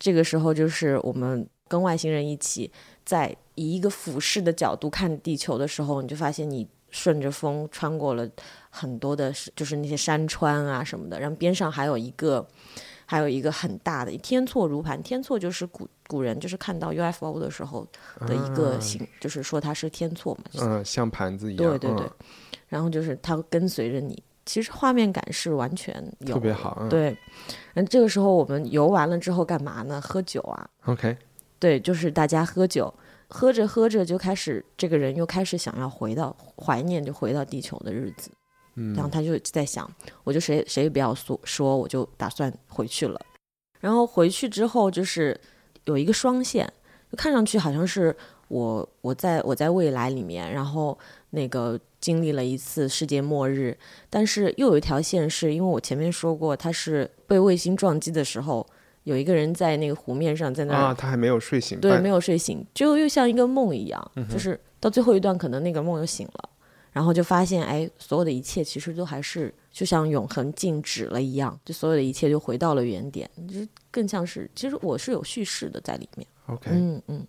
这个时候就是我们跟外星人一起在以一个俯视的角度看地球的时候，你就发现你顺着风穿过了很多的，就是那些山川啊什么的，然后边上还有一个。还有一个很大的天错如盘，天错就是古古人就是看到 UFO 的时候的一个形，就是说它是天错嘛，嗯，像盘子一样，对对对嗯，然后就是它会跟随着你，其实画面感是完全有特别好嗯对，然后这个时候我们游完了之后干嘛呢？喝酒啊，，OK，对，就是大家喝酒，喝着喝着就开始，这个人又开始想要回到怀念，就回到地球的日子。嗯然后他就在想，我就谁谁也不要说说，我就打算回去了。然后回去之后，就是有一个双线，就看上去好像是我我在我在未来里面，然后那个经历了一次世界末日，但是又有一条线是因为我前面说过，他是被卫星撞击的时候，有一个人在那个湖面上在那儿啊，他还没有睡醒，对，没有睡醒，就又像一个梦一样，嗯就是到最后一段，可能那个梦又醒了，然后就发现，哎，所有的一切其实都还是就像永恒静止了一样，就所有的一切就回到了原点，就是更像是，其实我是有叙事的在里面，OK，嗯嗯，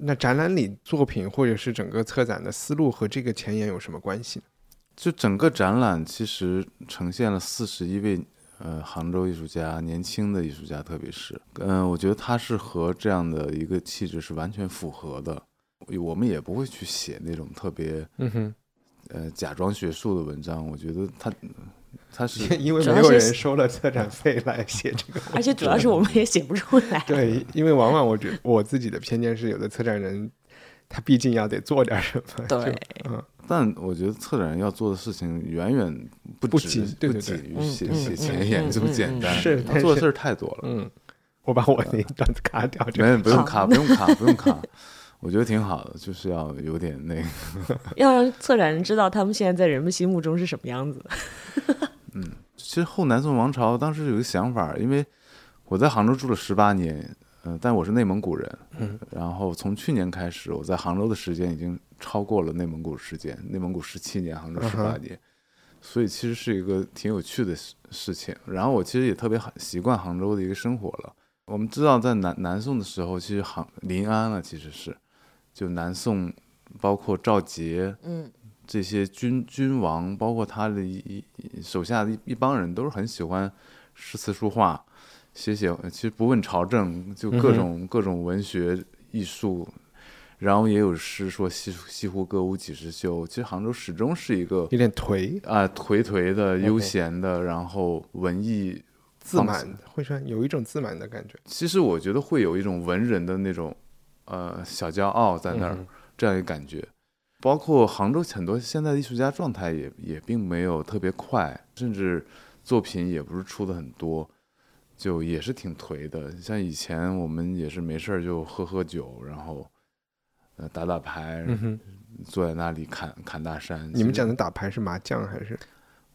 那展览里作品或者是整个策展的思路和这个前沿有什么关系呢？就整个展览其实呈现了四十一位呃杭州艺术家，年轻的艺术家，特别是嗯、我觉得他是和这样的一个气质是完全符合的。我们也不会去写那种特别嗯哼，呃假装学术的文章，我觉得他他是因为没有人收了策展费来写这个。而且主要是我们也写不出来，对，因为往往我觉我自己的偏见是，有的策展人他毕竟要得做点什么。对，嗯，但我觉得策展人要做的事情远远不不止不仅对对对仅于写写前言这么简单，是他做的事儿太多了。嗯，我把我那一段子卡掉，这没个好不用卡，不用卡，不用卡，我觉得挺好的，就是要有点那个。要让策展人知道他们现在在人们心目中是什么样子，嗯其实后南宋王朝当时有个想法，因为我在杭州住了十八年，嗯、但我是内蒙古人，嗯，然后从去年开始，我在杭州的时间已经超过了内蒙古时间，内蒙古十七年，杭州十八年，所以其实是一个挺有趣的事事情。然后我其实也特别很习惯杭州的一个生活了。我们知道，在南南宋的时候，其实杭临安了，其实是就南宋，包括赵佶，嗯这些君君王，包括他的一一手下的一一帮人，都是很喜欢诗词书画，写写，其实不问朝政，就各种、各种文学艺术，然后也有诗说西西湖歌舞几时休。其实杭州始终是一个有点颓啊、颓颓的、悠闲的，然后文艺自满，会说有一种自满的感觉。其实我觉得会有一种文人的那种呃小骄傲在那儿，嗯这样一个感觉。包括杭州很多现在的艺术家状态也也并没有特别快，甚至作品也不是出的很多，就也是挺颓的。像以前我们也是没事儿就喝喝酒，然后呃打打牌，嗯，坐在那里砍砍大山。你们讲的打牌是麻将还是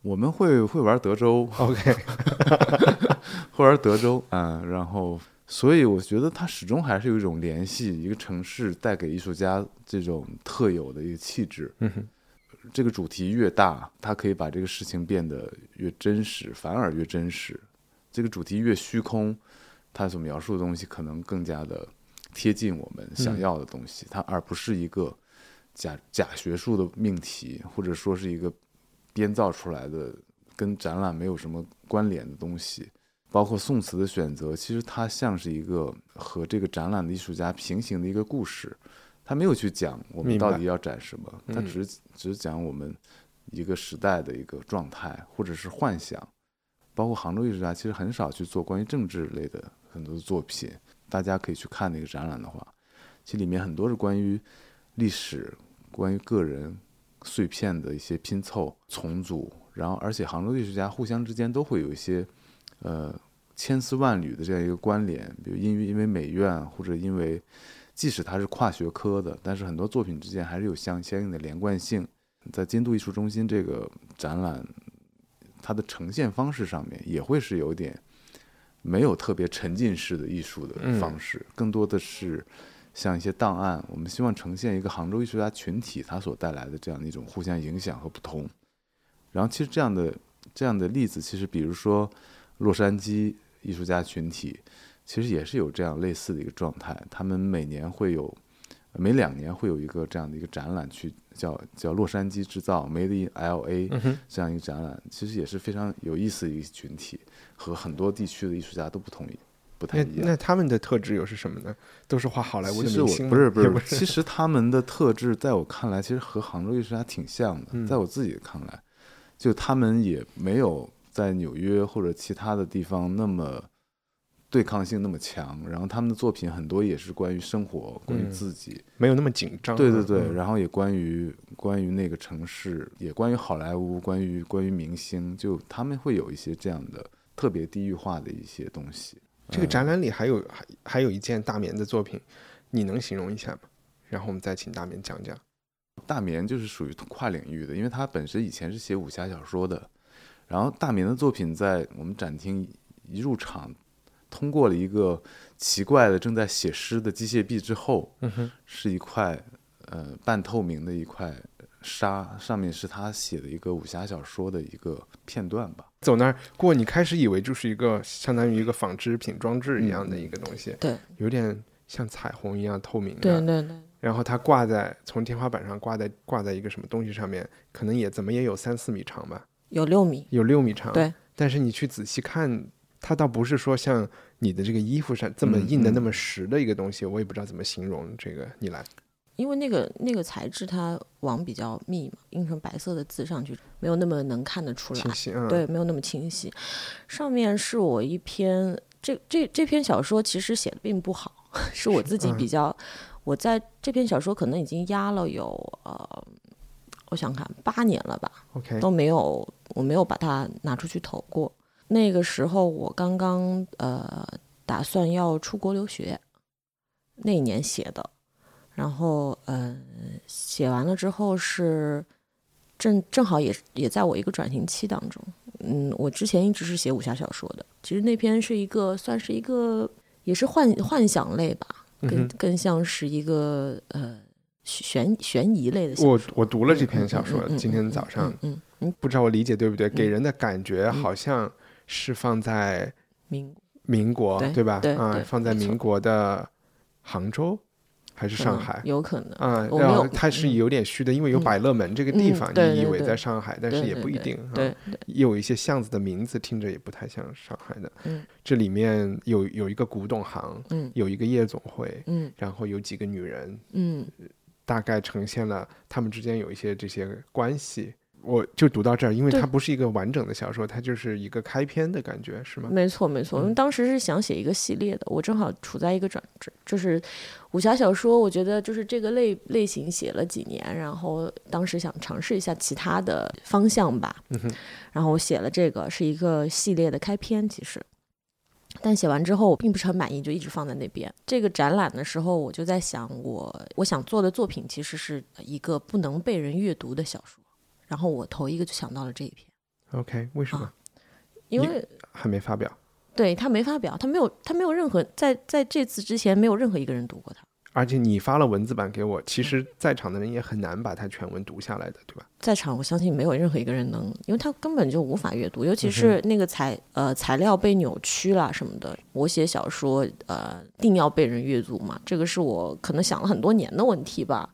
我们会会玩德州，OK？会玩德州，嗯，然后，所以我觉得它始终还是有一种联系，一个城市带给艺术家这种特有的一个气质。这个主题越大，它可以把这个事情变得越真实，反而越真实。这个主题越虚空，它所描述的东西可能更加的贴近我们想要的东西，它而不是一个假假学术的命题，或者说是一个编造出来的跟展览没有什么关联的东西。包括宋词的选择，其实它像是一个和这个展览的艺术家平行的一个故事，他没有去讲我们到底要展什么，他嗯只是只是讲我们一个时代的一个状态或者是幻想。包括杭州艺术家其实很少去做关于政治类的很多的作品，大家可以去看那个展览的话，其实里面很多是关于历史、关于个人碎片的一些拼凑、重组，然后而且杭州艺术家互相之间都会有一些呃千丝万缕的这样一个关联，比如因为因为美院或者因为即使它是跨学科的，但是很多作品之间还是有相相应的连贯性。在京都艺术中心这个展览，它的呈现方式上面也会是有点没有特别沉浸式的艺术的方式，更多的是像一些档案。我们希望呈现一个杭州艺术家群体它所带来的这样的一种互相影响和不同。然后，其实这样的这样的例子，其实比如说洛杉矶艺术家群体，其实也是有这样类似的一个状态。他们每年会有。每两年会有一个这样的一个展览，去叫叫洛杉矶制造 （Made in L.A.） 这样一个展览，其实也是非常有意思的一个群体，和很多地区的艺术家都不同意，不太一样。那他们的特质又是什么呢？都是画好莱坞的明星不是不是，其实他们的特质在我看来，其实和杭州艺术家挺像的。在我自己看来，就他们也没有在纽约或者其他的地方那么。对抗性那么强，然后他们的作品很多也是关于生活，关于自己，没有那么紧张。对对对，然后也关于关于那个城市，也关于好莱坞，关于关于明星，就他们会有一些这样的特别地域化的一些东西。这个展览里还有还还有一件大棉的作品，你能形容一下吗？然后我们再请大棉讲讲。大棉就是属于跨领域的，因为他本身以前是写武侠小说的，然后大明的作品在我们展厅一入场。通过了一个奇怪的正在写诗的机械臂之后，是一块呃半透明的一块纱，上面是他写的一个武侠小说的一个片段吧。走那儿过，你开始以为就是一个相当于一个纺织品装置一样的一个东西，对，有点像彩虹一样透明的，对对对。然后它挂在从天花板上挂在挂在一个什么东西上面，可能也怎么也有三四米长吧，有六米，有六米长，对。但是你去仔细看。它倒不是说像你的这个衣服上这么印的那么实的一个东西，我也不知道怎么形容这个。你来，因为那个那个材质它网比较密嘛，印成白色的字上去没有那么能看得出来，对，没有那么清晰。上面是我一篇这这这篇小说其实写的并不好，是我自己比较，我在这篇小说可能已经压了有呃，我想看八年了吧，OK。都没有我没有把它拿出去投过。那个时候我刚刚呃打算要出国留学，那一年写的，然后呃写完了之后是正正好也也在我一个转型期当中，嗯，我之前一直是写武侠小说的，其实那篇是一个算是一个也是幻幻想类吧，更更像是一个呃悬悬疑类的。我我读了这篇小说，今天早上，嗯嗯，不知道我理解对不对，给人的感觉好像。是放在民民国对吧？啊，放在民国的杭州还是上海？有可能啊。然后它是有点虚的，因为有百乐门这个地方，你以为在上海，但是也不一定。对，有一些巷子的名字听着也不太像上海的。嗯，这里面有有一个古董行，嗯，有一个夜总会，嗯，然后有几个女人，嗯，大概呈现了他们之间有一些这些关系。我就读到这儿，因为它不是一个完整的小说，它就是一个开篇的感觉，是吗？没错，没错。我们当时是想写一个系列的，我正好处在一个转折，就是武侠小说。我觉得就是这个类类型写了几年，然后当时想尝试一下其他的方向吧。嗯哼。然后我写了这个是一个系列的开篇，其实，但写完之后我并不是很满意，就一直放在那边。这个展览的时候，我就在想，我我想做的作品其实是一个不能被人阅读的小说。然后我头一个就想到了这一篇，OK，为什么？因为还没发表，对他没发表，他没有，他没有任何在在这次之前没有任何一个人读过他。而且你发了文字版给我，其实在场的人也很难把它全文读下来的，对吧？在场，我相信没有任何一个人能，因为他根本就无法阅读，尤其是那个材呃材料被扭曲了什么的。我写小说呃，定要被人阅读嘛，这个是我可能想了很多年的问题吧。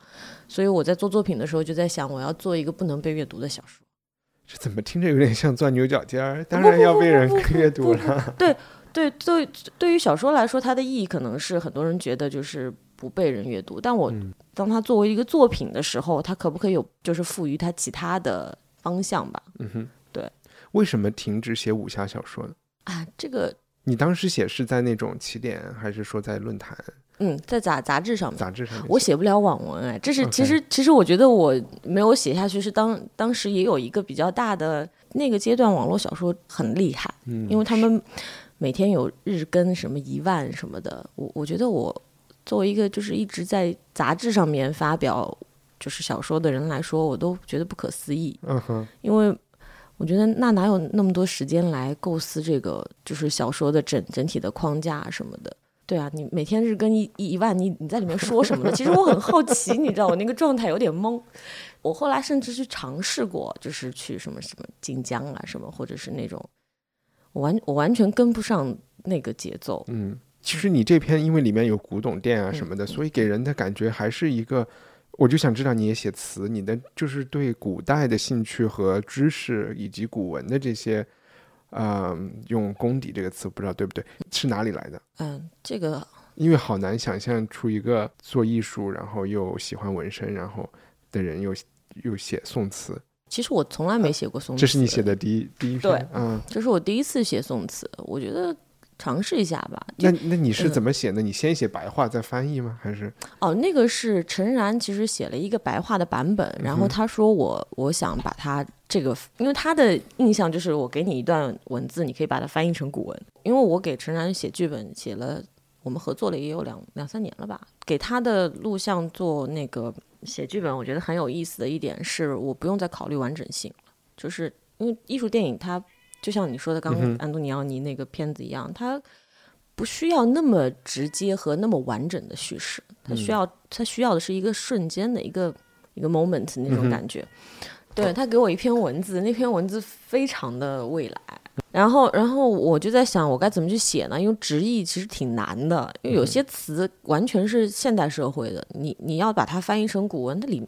所以我在做作品的时候就在想，我要做一个不能被阅读的小说。这怎么听着有点像钻牛角尖儿？当然要被人阅读了。对对对，对于小说来说，它的意义可能是很多人觉得就是不被人阅读。但我当它作为一个作品的时候，它可不可以有就是赋予它其他的方向吧？嗯哼，对。为什么停止写武侠小说呢？啊，这个你当时写是在那种起点，还是说在论坛？嗯，在杂杂志上面。杂志上面我写不了网文哎，这是其实其实我觉得我没有写下去，是当当时也有一个比较大的那个阶段，网络小说很厉害，嗯因为他们每天有日更什么一万什么的，我我觉得我作为一个就是一直在杂志上面发表就是小说的人来说，我都觉得不可思议，嗯哼，因为我觉得那哪有那么多时间来构思这个就是小说的整整体的框架什么的。对啊，你每天日更一一万，你你在里面说什么呢？其实我很好奇，你知道我那个状态有点懵。我后来甚至去尝试过，就是去什么什么晋江啊什么，或者是那种，我完我完全跟不上那个节奏。嗯，其实你这篇因为里面有古董店啊什么的，嗯所以给人的感觉还是一个。我就想知道你也写词，你的就是对古代的兴趣和知识，以及古文的这些，嗯、用功底这个词不知道对不对，是哪里来的？嗯，这个因为好难想象出一个做艺术，然后又喜欢纹身，然后的人又又写宋词，其实我从来没写过宋词，这是你写的第一第一篇，对嗯，这是我第一次写宋词，我觉得尝试一下吧。那那你是嗯怎么写的？你先写白话再翻译吗？还是哦，那个是陈然其实写了一个白话的版本，然后他说我我想把它这个，因为他的印象就是我给你一段文字，你可以把它翻译成古文。因为我给陈然写剧本写了，我们合作了也有两两三年了吧，给他的录像做那个写剧本，我觉得很有意思的一点是我不用再考虑完整性了，就是因为艺术电影它就像你说的刚刚安东尼奥尼那个片子一样，它不需要那么直接和那么完整的叙事，他需要它需要的是一个瞬间的一个一个 moment 那种感觉。对他给我一篇文字，那篇文字非常的未来。然后，然后我就在想，我该怎么去写呢？因为直译其实挺难的，因为有些词完全是现代社会的，你你要把它翻译成古文，它里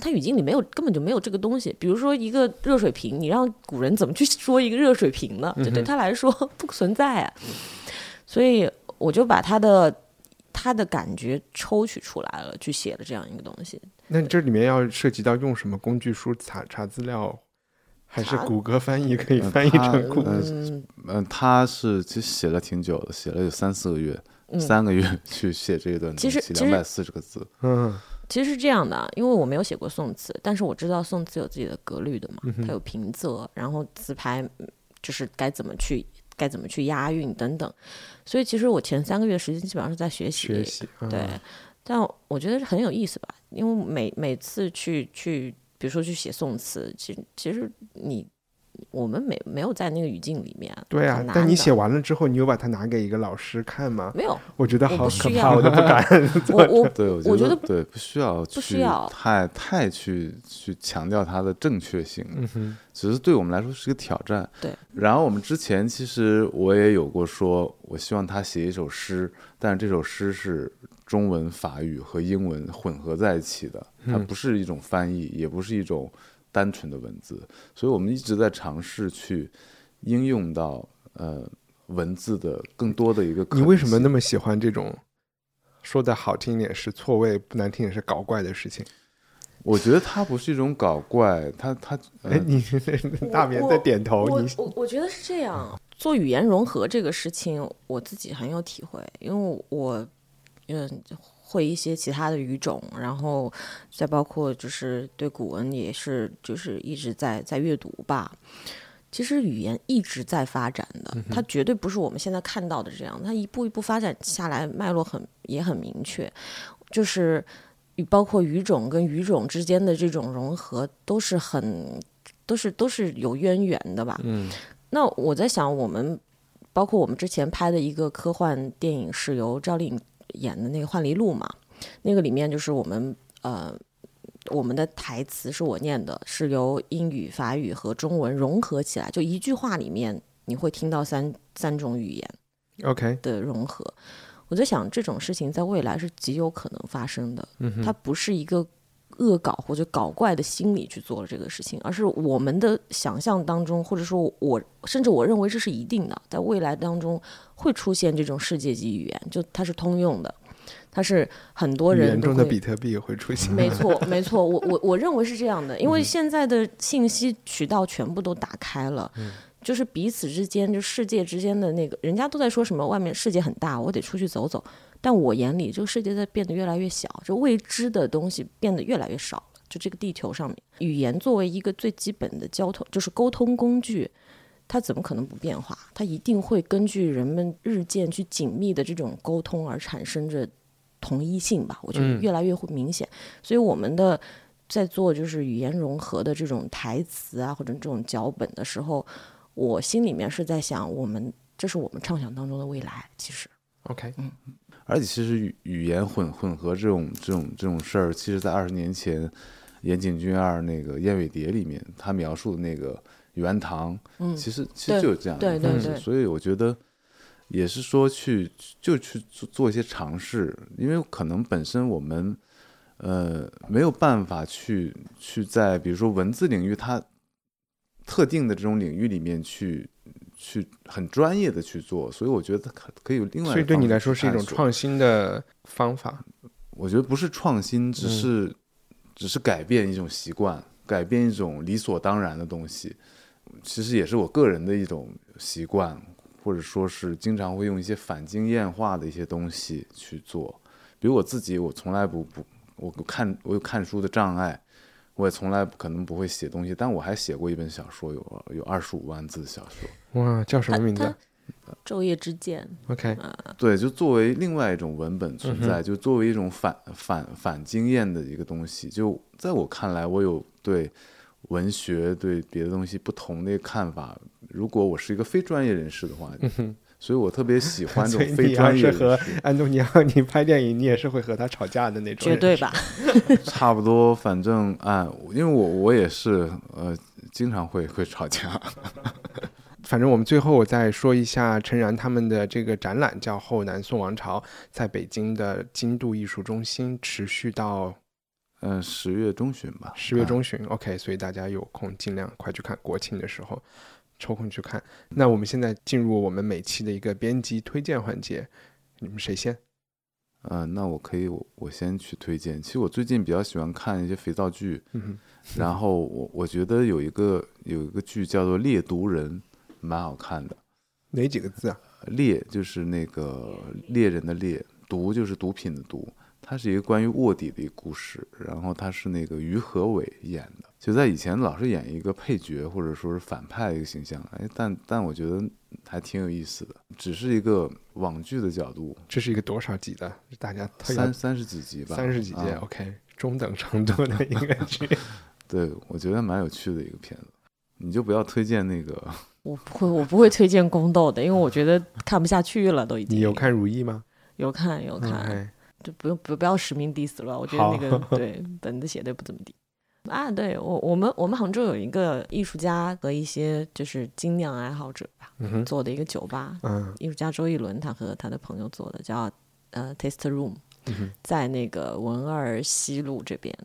它语境里没有根本就没有这个东西。比如说一个热水瓶，你让古人怎么去说一个热水瓶呢？这对他来说不存在啊。所以我就把他的他的感觉抽取出来了，去写了这样一个东西。那这里面要涉及到用什么工具书查查资料，还是谷歌翻译可以呃翻译成古文？嗯嗯，他是其实写了挺久的，写了有三四个月，嗯，三个月去写这一段其实两百四十个字。嗯其实是这样的啊，因为我没有写过宋词，但是我知道宋词有自己的格律的嘛，它有平仄，然后词牌嗯就是该怎么去该怎么去押韵等等，所以其实我前三个月时间基本上是在学习。学习，嗯对，但我觉得很有意思吧，因为每每次去去，比如说去写宋词，其实其实你我们没没有在那个语境里面，对啊但你写完了之后，你有把它拿给一个老师看吗？没有，我觉得好可怕，我都不敢。我我对，我我觉得得对，不需要不需去要太太去去强调它的正确性，嗯哼，只是对我们来说是个挑战。对。然后我们之前其实我也有过说，我希望他写一首诗，但是这首诗是中文、法语和英文混合在一起的，它嗯不是一种翻译，也不是一种单纯的文字，所以我们一直在尝试去应用到呃文字的更多的一个你为什么那么喜欢这种？说的好听一点是错位，不难听也是搞怪的事情。我觉得它不是一种搞怪，它它哎，呃 你大棉在点头，我你我我觉得是这样，做语言融合这个事情，我自己很有体会，因为我嗯会一些其他的语种，然后再包括就是对古文也是就是一直在在阅读吧。其实语言一直在发展的，它绝对不是我们现在看到的这样，它一步一步发展下来，脉络很也很明确，就是包括语种跟语种之间的这种融合，都是很都是都是有渊源的吧。嗯那我在想，我们包括我们之前拍的一个科幻电影，是由赵丽颖演的那个《幻离录》嘛，那个里面就是我们呃。我们的台词是我念的，是由英语、法语和中文融合起来，就一句话里面你会听到三三种语言，OK，的融合。我在想，这种事情在未来是极有可能发生的。嗯，它不是一个恶搞或者搞怪的心理去做了这个事情，而是我们的想象当中，或者说我甚至我认为这是一定的，在未来当中会出现这种世界级语言，就它是通用的，它是很多人中的比特币会出现。没错，没错，我我我认为是这样的，因为现在的信息渠道全部都打开了，就是彼此之间，就世界之间的那个，人家都在说什么外面世界很大，我得出去走走。但我眼里，这个世界在变得越来越小，就未知的东西变得越来越少了。就这个地球上面，语言作为一个最基本的交通，就是沟通工具，它怎么可能不变化？它一定会根据人们日渐去紧密的这种沟通而产生着同一性吧？我觉得越来越会明显。所以我们的在做就是语言融合的这种台词啊，或者这种脚本的时候。我心里面是在想，我们这是我们畅想当中的未来。其实，OK，嗯，而且其实语语言混混合这种这种这种事儿，其实在二十年前，岩井俊二那个《燕尾蝶》里面，他描述的那个原堂，嗯，其实其实就是这样的方式。所以我觉得也是说去就去做做一些尝试，因为可能本身我们呃没有办法去去在比如说文字领域它。特定的这种领域里面去，去很专业的去做，所以我觉得可可以有另外。所以对你来说是一种创新的方法。我觉得不是创新，只是只是改变一种习惯，改变一种理所当然的东西。其实也是我个人的一种习惯，或者说是经常会用一些反经验化的一些东西去做。比如我自己，我从来不不，我看我有看书的障碍。我也从来可能不会写东西，但我还写过一本小说，有有二十五万字的小说。哇，叫什么名字？昼夜之间。OK，对，就作为另外一种文本存在，就作为一种反反反经验的一个东西。就在我看来，我有对文学对别的东西不同的看法。如果我是一个非专业人士的话。所以我特别喜欢这种非专业。和安东尼奥尼拍电影，你也是会和他吵架的那种。绝对吧。差不多，反正啊，因为我我也是呃，经常会会吵架。反正我们最后我再说一下陈然他们的这个展览，叫《后南宋王朝》，在北京的京都艺术中心持续到嗯十月中旬吧。十月中旬，OK，所以大家有空尽量快去看，国庆的时候。抽空去看。那我们现在进入我们每期的一个编辑推荐环节，你们谁先？嗯，那我可以，我我先去推荐。其实我最近比较喜欢看一些肥皂剧，然后我我觉得有一个有一个剧叫做《猎毒人》，蛮好看的。哪几个字啊？猎就是那个猎人的猎，毒就是毒品的毒。它是一个关于卧底的一个故事，然后它是那个于和伟演的。就在以前老是演一个配角或者说是反派一个形象，哎，但但我觉得还挺有意思的，只是一个网剧的角度。这是一个多少集的？大家三三十几集吧，三十几集，OK，中等程度的一个剧。对，我觉得蛮有趣的一个片子。你就不要推荐那个，我不会，我不会推荐宫斗的，因为我觉得看不下去了，都已经。你有看《如意》吗？有看，有看，就不用不不要实名 diss 了，我觉得那个对本子写的不怎么地。啊，对我我们我们杭州有一个艺术家和一些就是精酿爱好者吧，做的一个酒吧，嗯，艺术家周一伦他和他的朋友做的，叫呃 Taste Room，在那个文二西路这边，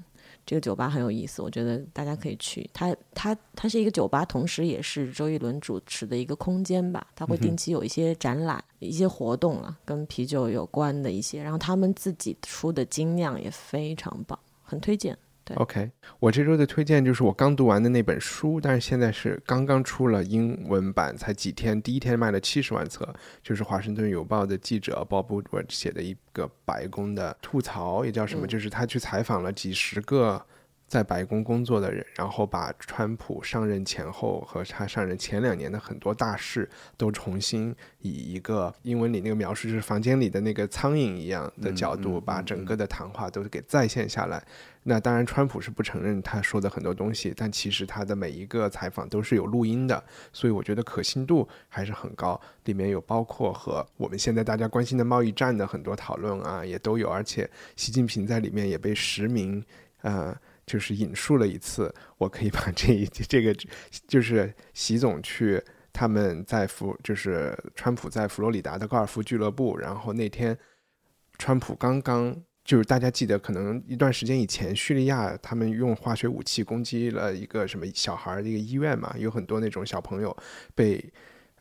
这个酒吧很有意思，我觉得大家可以去。它它它是一个酒吧，同时也是周一伦主持的一个空间吧，他会定期有一些展览、一些活动啊，跟啤酒有关的一些，然后他们自己出的精酿也非常棒，很推荐。OK，我这周的推荐就是我刚读完的那本书，但是现在是刚刚出了英文版，才几天，第一天卖了七十万册，就是《华盛顿邮报》的记者 Bob Woodward 写的一个白宫的吐槽，也叫什么，就是他去采访了几十个。在白宫工作的人，然后把川普上任前后和他上任前两年的很多大事都重新以一个英文里那个描述，就是房间里的那个苍蝇一样的角度，把整个的谈话都给再现下来。那当然，川普是不承认他说的很多东西，但其实他的每一个采访都是有录音的，所以我觉得可信度还是很高。里面有包括和我们现在大家关心的贸易战的很多讨论啊，也都有，而且习近平在里面也被实名，呃。就是引述了一次，我可以把这一这个，就是习总去他们在佛，就是川普在佛罗里达的高尔夫俱乐部，然后那天川普刚刚就是大家记得，可能一段时间以前，叙利亚他们用化学武器攻击了一个什么小孩的一个医院嘛，有很多那种小朋友被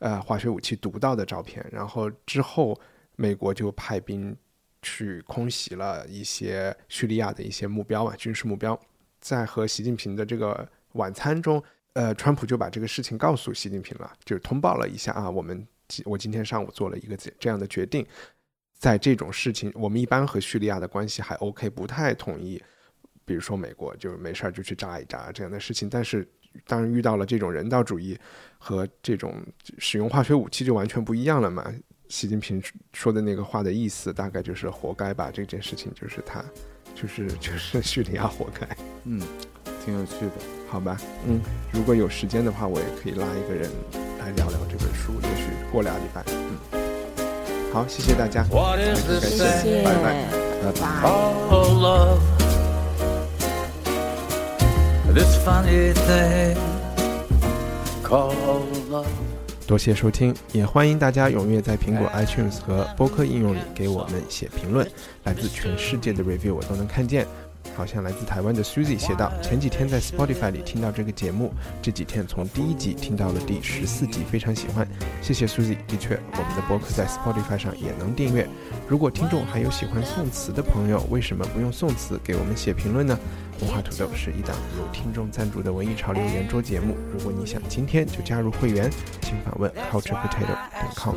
呃化学武器毒到的照片，然后之后美国就派兵去空袭了一些叙利亚的一些目标嘛，军事目标。在和习近平的这个晚餐中，呃，川普就把这个事情告诉习近平了，就是通报了一下啊，我们我今天上午做了一个这这样的决定，在这种事情，我们一般和叙利亚的关系还 OK，不太同意。比如说美国就是没事儿就去炸一炸这样的事情，但是当然遇到了这种人道主义和这种使用化学武器就完全不一样了嘛。习近平说的那个话的意思大概就是活该吧，这件事情就是他，就是就是 叙利亚活该。嗯，挺有趣的，好吧？嗯，如果有时间的话，我也可以拉一个人来聊聊这本书，也许过俩礼拜。嗯，好，谢谢大家，谢谢，拜拜，拜拜。Oh, love. This funny thing called love. 多谢收听，也欢迎大家踊跃在苹果 iTunes 和播客应用里给我们写评论，来自全世界的 review 我都能看见。好像来自台湾的 Susie 写道：前几天在 Spotify 里听到这个节目，这几天从第一集听到了第十四集，非常喜欢。谢谢 Susie。的确，我们的播客在 Spotify 上也能订阅。如果听众还有喜欢宋词的朋友，为什么不用宋词给我们写评论呢？文化土豆是一档由听众赞助的文艺潮流圆桌节目。如果你想今天就加入会员，请访问 culturepotato.com。